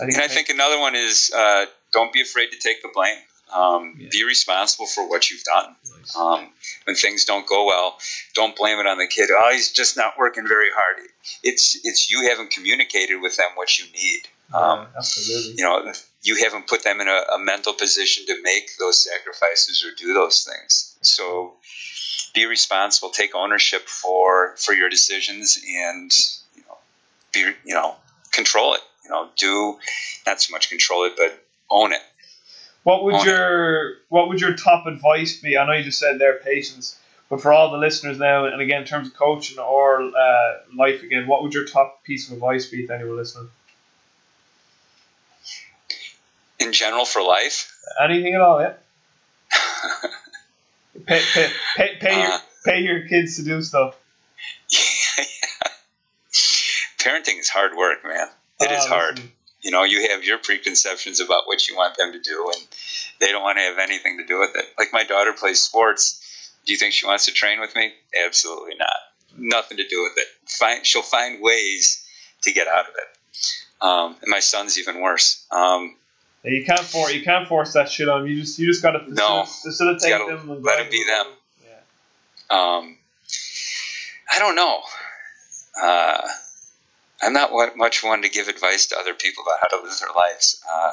I think And I think another one is uh, don't be afraid to take the blame. Um, Yeah. Be responsible for what you've done. Um, when things don't go well, don't blame it on the kid. Oh, he's just not working very hard. It's it's you haven't communicated with them what you need. Um, Yeah, you know, you haven't put them in a, a mental position to make those sacrifices or do those things. So be responsible, take ownership for for your decisions, and you know, be you know, control it. You know, do not so much control it, but own it. What would your what would your top advice be? I know you just said there patience, but for all the listeners now, and again in terms of coaching or uh, life again, what would your top piece of advice be to anyone listening? In general, for life, Anything at all? Yeah. Pay pay pay, pay your Uh. pay your kids to do stuff. parenting is hard work, man. It is Oh, hard. listen, you know, you have your preconceptions about what you want them to do, and they don't want to have anything to do with it. Like my daughter plays sports. Do you think she wants to train with me? Absolutely not. Nothing to do with it. Find, she'll find ways to get out of it. Um, and my son's even worse. Um, you can't force you can't force that shit on them. You just you just gotta No. facilitate gotta them. and let it be them. them. Yeah. um, I don't know. Uh, I'm not what, much one to give advice to other people about how to live their lives. Uh,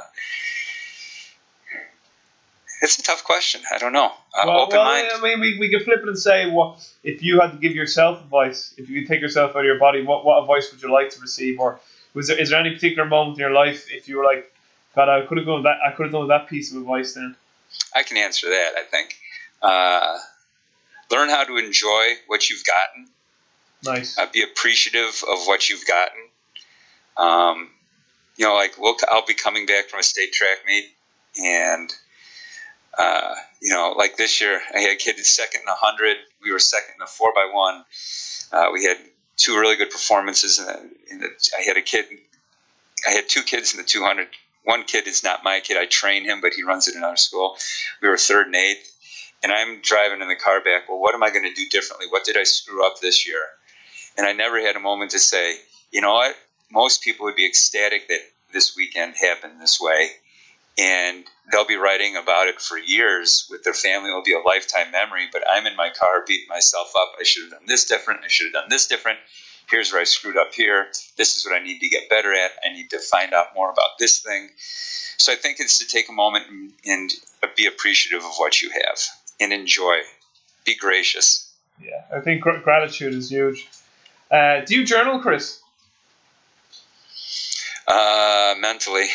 it's a tough question. I don't know. Uh, Well, open well, mind. I mean, we, we can flip it and say, what if you had to give yourself advice? If you could take yourself out of your body, what, what advice would you like to receive? Or was there is there any particular moment in your life if you were like, God, I could have gone that, I could have done that piece of advice then. I can answer that. I think. Uh, learn how to enjoy what you've gotten. Nice. Uh, be appreciative of what you've gotten. Um, you know, like I'll be coming back from a state track meet, and uh, you know, like this year, I had a kid second in a hundred. We were second in a four by one. Uh, we had two really good performances. In I had a kid. I had two kids in the 200. One kid is not my kid. I train him, but he runs at another school. We were third and eighth, and I'm driving in the car back. Well, what am I going to do differently? What did I screw up this year? And I never had a moment to say, you know what? Most people would be ecstatic that this weekend happened this way, and they'll be writing about it for years with their family. It'll be a lifetime memory. But I'm in my car beating myself up. I should have done this different. I should have done this different. Here's where I screwed up here. This is what I need to get better at. I need to find out more about this thing. So I think it's to take a moment and, and be appreciative of what you have and enjoy. Be gracious. Yeah, I think gr- gratitude is huge. Uh, do you journal, Chris? Uh, mentally,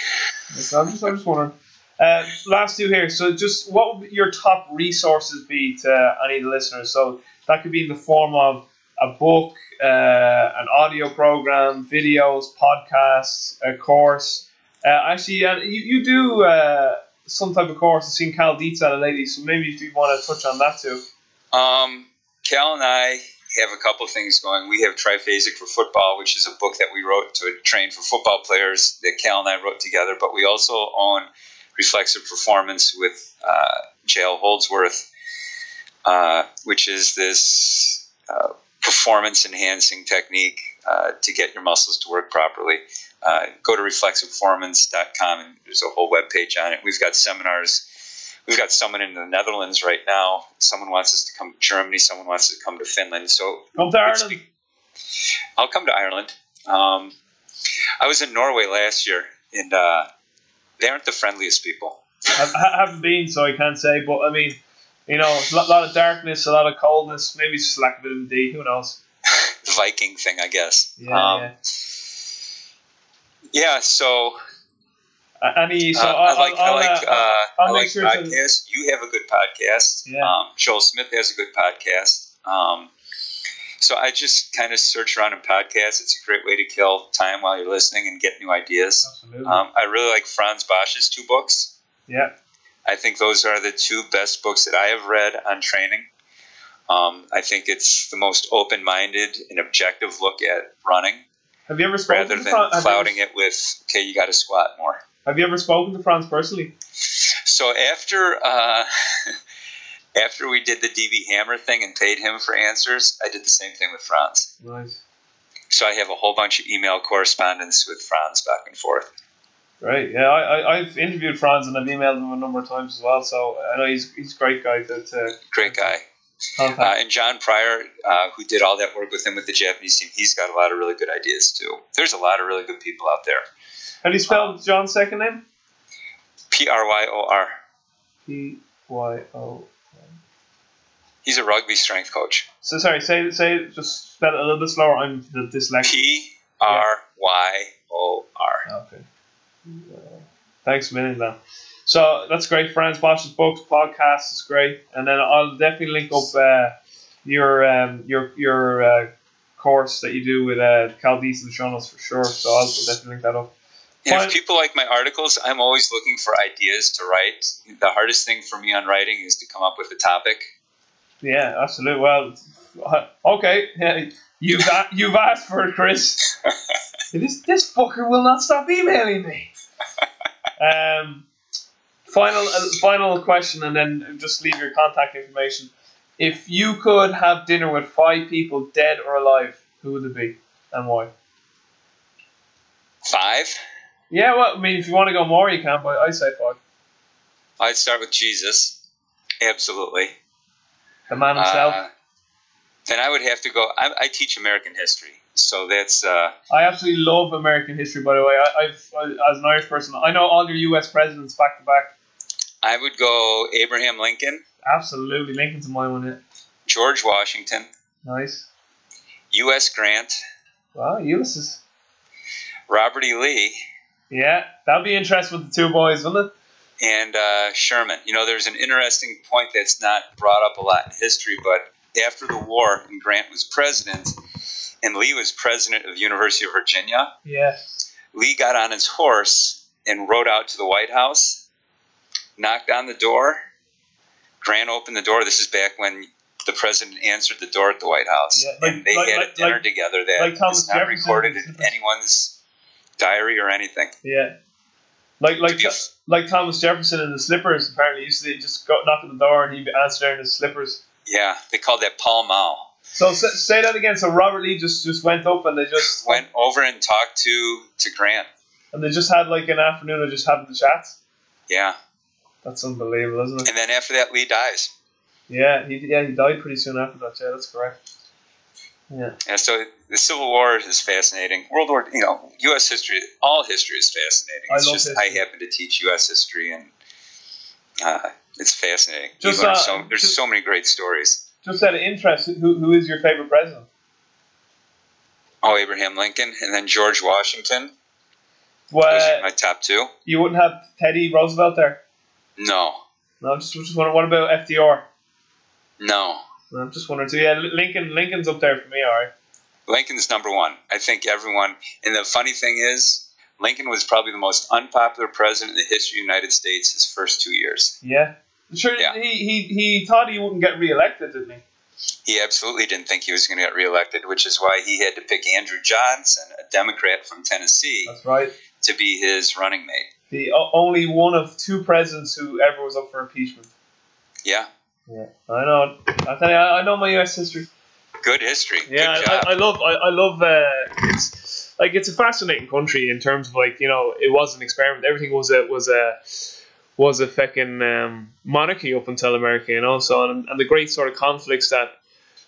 I'm just, I'm just wondering. Uh, last two here. So, just what would your top resources be to any of the listeners? So that could be in the form of a book, uh, an audio program, videos, podcasts, a course. Uh, actually, uh, you, you do uh, some type of course. I've seen Cal Dietz at it lately, so maybe if you want to touch on that too. Um, Cal and I have a couple things going. We have Triphasic for Football, which is a book that we wrote to train for football players that Cal and I wrote together. But we also own Reflexive Performance with uh, Holdsworth, uh, which is this uh, performance enhancing technique uh, to get your muscles to work properly. Uh, go to reflexiveperformance.com and there's a whole web page on it. We've got seminars we've got someone in the Netherlands right now. Someone wants us to come to Germany. Someone wants to come to Finland. So Come to Ireland. I'll come to Ireland. Um, I was in Norway last year, and uh, they aren't the friendliest people. I, haven't been, so I can't say. But I mean, You know, a lot, of darkness, a lot of coldness. Maybe it's just lack of vitamin D. Who knows? Viking thing, I guess. Yeah, um, yeah. yeah. So Any so uh, I like I'll, I like uh, uh, I like sure podcasts. You have a good podcast. Yeah. Um, Joel Smith has a good podcast. Um, so I just kind of search around in podcasts. It's a great way to kill time while you're listening and get new ideas. Absolutely. Um, I really like Frans Bosch's two books. yeah. I think those are the two best books that I have read on training. Um, I think it's the most open-minded and objective look at running, Have you ever spoken rather than clouding ever- it with "Okay, you got to squat more." Have you ever spoken to Frans personally? So after uh, after we did the DB Hammer thing and paid him for answers, I did the same thing with Frans. Nice. So I have a whole bunch of email correspondence with Frans back and forth. Right. Yeah, I, I, I've interviewed Frans and I've emailed him a number of times as well. So I know he's he's a great guy to Great guy. Uh, and John Pryor, uh, who did all that work with him with the Japanese team, he's got a lot of really good ideas too. There's a lot of really good people out there. How do you spell John's second name? P R Y O R. P Y O. He's a rugby strength coach. So sorry, say say just spell it a little bit slower. I'm the dyslexic. P R Y O R. Okay. Thanks a million, man. So that's great. Frans Bosch's books, podcast is great, and then I'll definitely link up uh, your um, your your uh, course that you do with uh, Cal Dietz show notes for sure. So I'll definitely link that up. And if people like my articles, I'm always looking for ideas to write. The hardest thing for me on writing is to come up with a topic. Yeah, absolutely. Well, uh, okay. Yeah, you've you've asked for it, Chris. this this fucker will not stop emailing me. Um, final uh, final question, and then just leave your contact information. If you could have dinner with five people, dead or alive, who would it be, and why? Five, Yeah, well, I mean, if you want to go more, you can, but I say five. I'd start with Jesus. Absolutely. The man himself. Uh, then I would have to go. I, I teach American history, so that's uh, I absolutely love American history. By the way, I, I've I, as an Irish person, I know all your U.S. presidents back to back. I would go Abraham Lincoln, Absolutely, Lincoln's my one. It George Washington, nice. U.S. Grant, Wow, Ulysses. Robert E. Lee, Yeah, that'll be interesting with the two boys, wouldn't it? and uh, Sherman. You know, there's an interesting point that's not brought up a lot in history, but after the war and Grant was president, and Lee was president of the University of Virginia, Yeah. Lee got on his horse and rode out to the White House, knocked on the door. Grant opened the door. This is back when the president answered the door at the White House, Yeah, like- and they like- had like- a dinner together that is not Jefferson. recorded in anyone's diary or anything. Yeah. Like like like Thomas Jefferson in the slippers. Apparently, used to just go knock on the door and he'd answer in his slippers. Yeah, they called that Paul Mall. So say, say that again. So Robert Lee just just went up and they just Went over and talked to to Grant. and they just had like an afternoon of just having the chats. Yeah, That's unbelievable, isn't it? and then after that, Lee dies. Yeah, he yeah he died pretty soon after that. Yeah, that's correct. Yeah. Yeah, so the Civil War is fascinating. World War, you know, U.S. history, all history is fascinating. I It's love just history. I happen to teach U.S. history, and uh, it's fascinating. Just, uh, so, there's just- so many great stories. Just out of interest, who who is your favorite president? Oh, Abraham Lincoln, and then George Washington. Well, Those are my top two. you wouldn't have Teddy Roosevelt there. No, No, just just wondering, what about FDR? no. I'm just wondering too. Yeah, Lincoln Lincoln's up there for me. All right. Lincoln's number one. I think everyone. And the funny thing is, Lincoln was probably the most unpopular president in the history of the United States his first two years. Yeah. Sure. Yeah. He, he he thought he wouldn't get reelected, didn't he? He absolutely didn't think he was going to get reelected, which is why he had to pick Andrew Johnson, a Democrat from Tennessee, That's right. to be his running mate. The only one of two presidents who ever was up for impeachment. Yeah, Yeah, I know. I tell you, I, I know my U.S. history. good history. Yeah, good job. I, I love I, I love uh, it's like it's a fascinating country in terms of like you know it was an experiment. Everything was a was a was a fucking um, monarchy up until America, you know. So and, and the great sort of conflicts that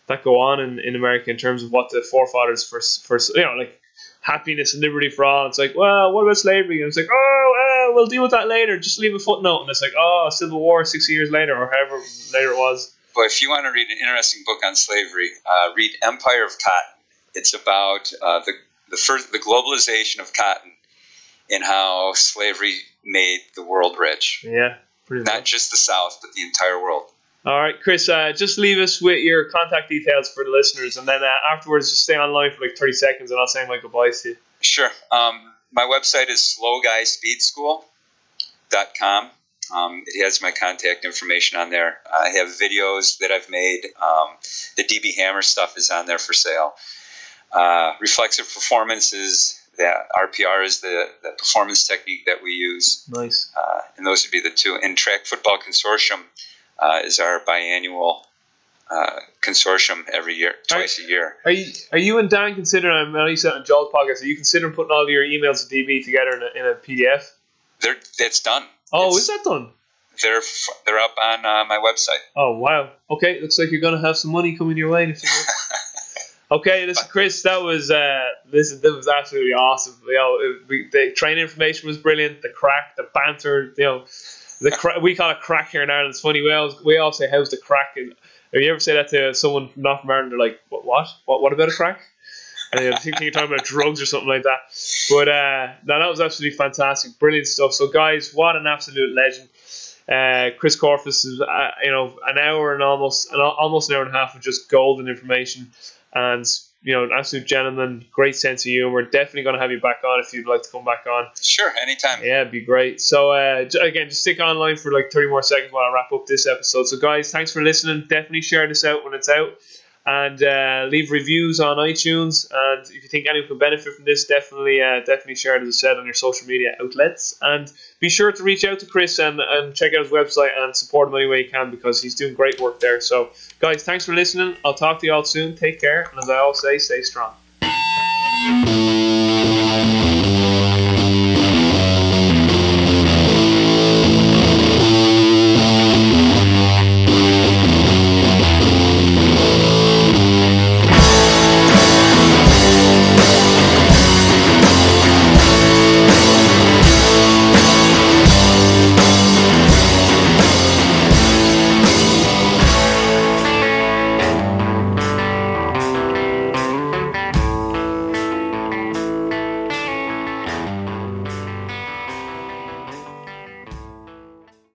that go on in, in America in terms of what the forefathers for for you know like happiness and liberty for all. It's like well, what about slavery? And it's like oh well, we'll deal with that later. Just leave a footnote, and it's like, oh, Civil War six years later, or however later it was. But if you want to read an interesting book on slavery, uh, read Empire of Cotton. It's about uh, the the first the globalization of cotton and how slavery made the world rich. Yeah, pretty Not much. just the South, but the entire world. All right, Chris, uh, just leave us with your contact details for the listeners, and then uh, afterwards, just stay online for like 30 seconds, and I'll say my goodbyes to you. Sure. Um, my website is slowguyspeedschool.com. Um, it has my contact information on there. I have videos that I've made. Um, the DB Hammer stuff is on there for sale. Uh, reflexive performance is that RPR is the, the performance technique that we use, Nice. uh, and those would be the two. And Track Football Consortium uh, is our biannual uh, consortium every year, twice a year. Are you are you and Dan considering? I know you said on Joel's podcast. Are you considering putting all your emails to DB together in a, in a PDF? They're, that's done. Oh, It's- is that done? They're they're up on uh, my website. Oh wow. Okay, looks like you're gonna have some money coming your way. in a few okay, listen, Chris, that was uh, listen, that was absolutely awesome. You know, it- we, the training information was brilliant. The crack, the banter, you know, the cra- we call it crack here in Ireland. It's funny. We always we all say, "How's the crack?" And if you ever say that to someone not from Ireland, they're like, "What? What? What, what about a crack?" And they think you're talking about drugs or something like that. But uh, no, that was absolutely fantastic, brilliant stuff. So, guys, what an absolute legend! Uh, Chris Korfist is, uh, you know, an hour and almost, an, almost an hour and a half of just golden information, and you know, an absolute gentleman, great sense of humor. Definitely going to have you back on if you'd like to come back on. Sure, anytime. Yeah, it'd be great. So uh, again, just stick online for like 30 more seconds while I wrap up this episode. So guys, thanks for listening. Definitely share this out when it's out. And uh, leave reviews on iTunes. And if you think anyone could benefit from this, definitely, uh, definitely share it as I said on your social media outlets. And be sure to reach out to Chris and, and check out his website and support him any way you can because he's doing great work there. So, guys, thanks for listening. I'll talk to you all soon. Take care, and as I always say, stay strong.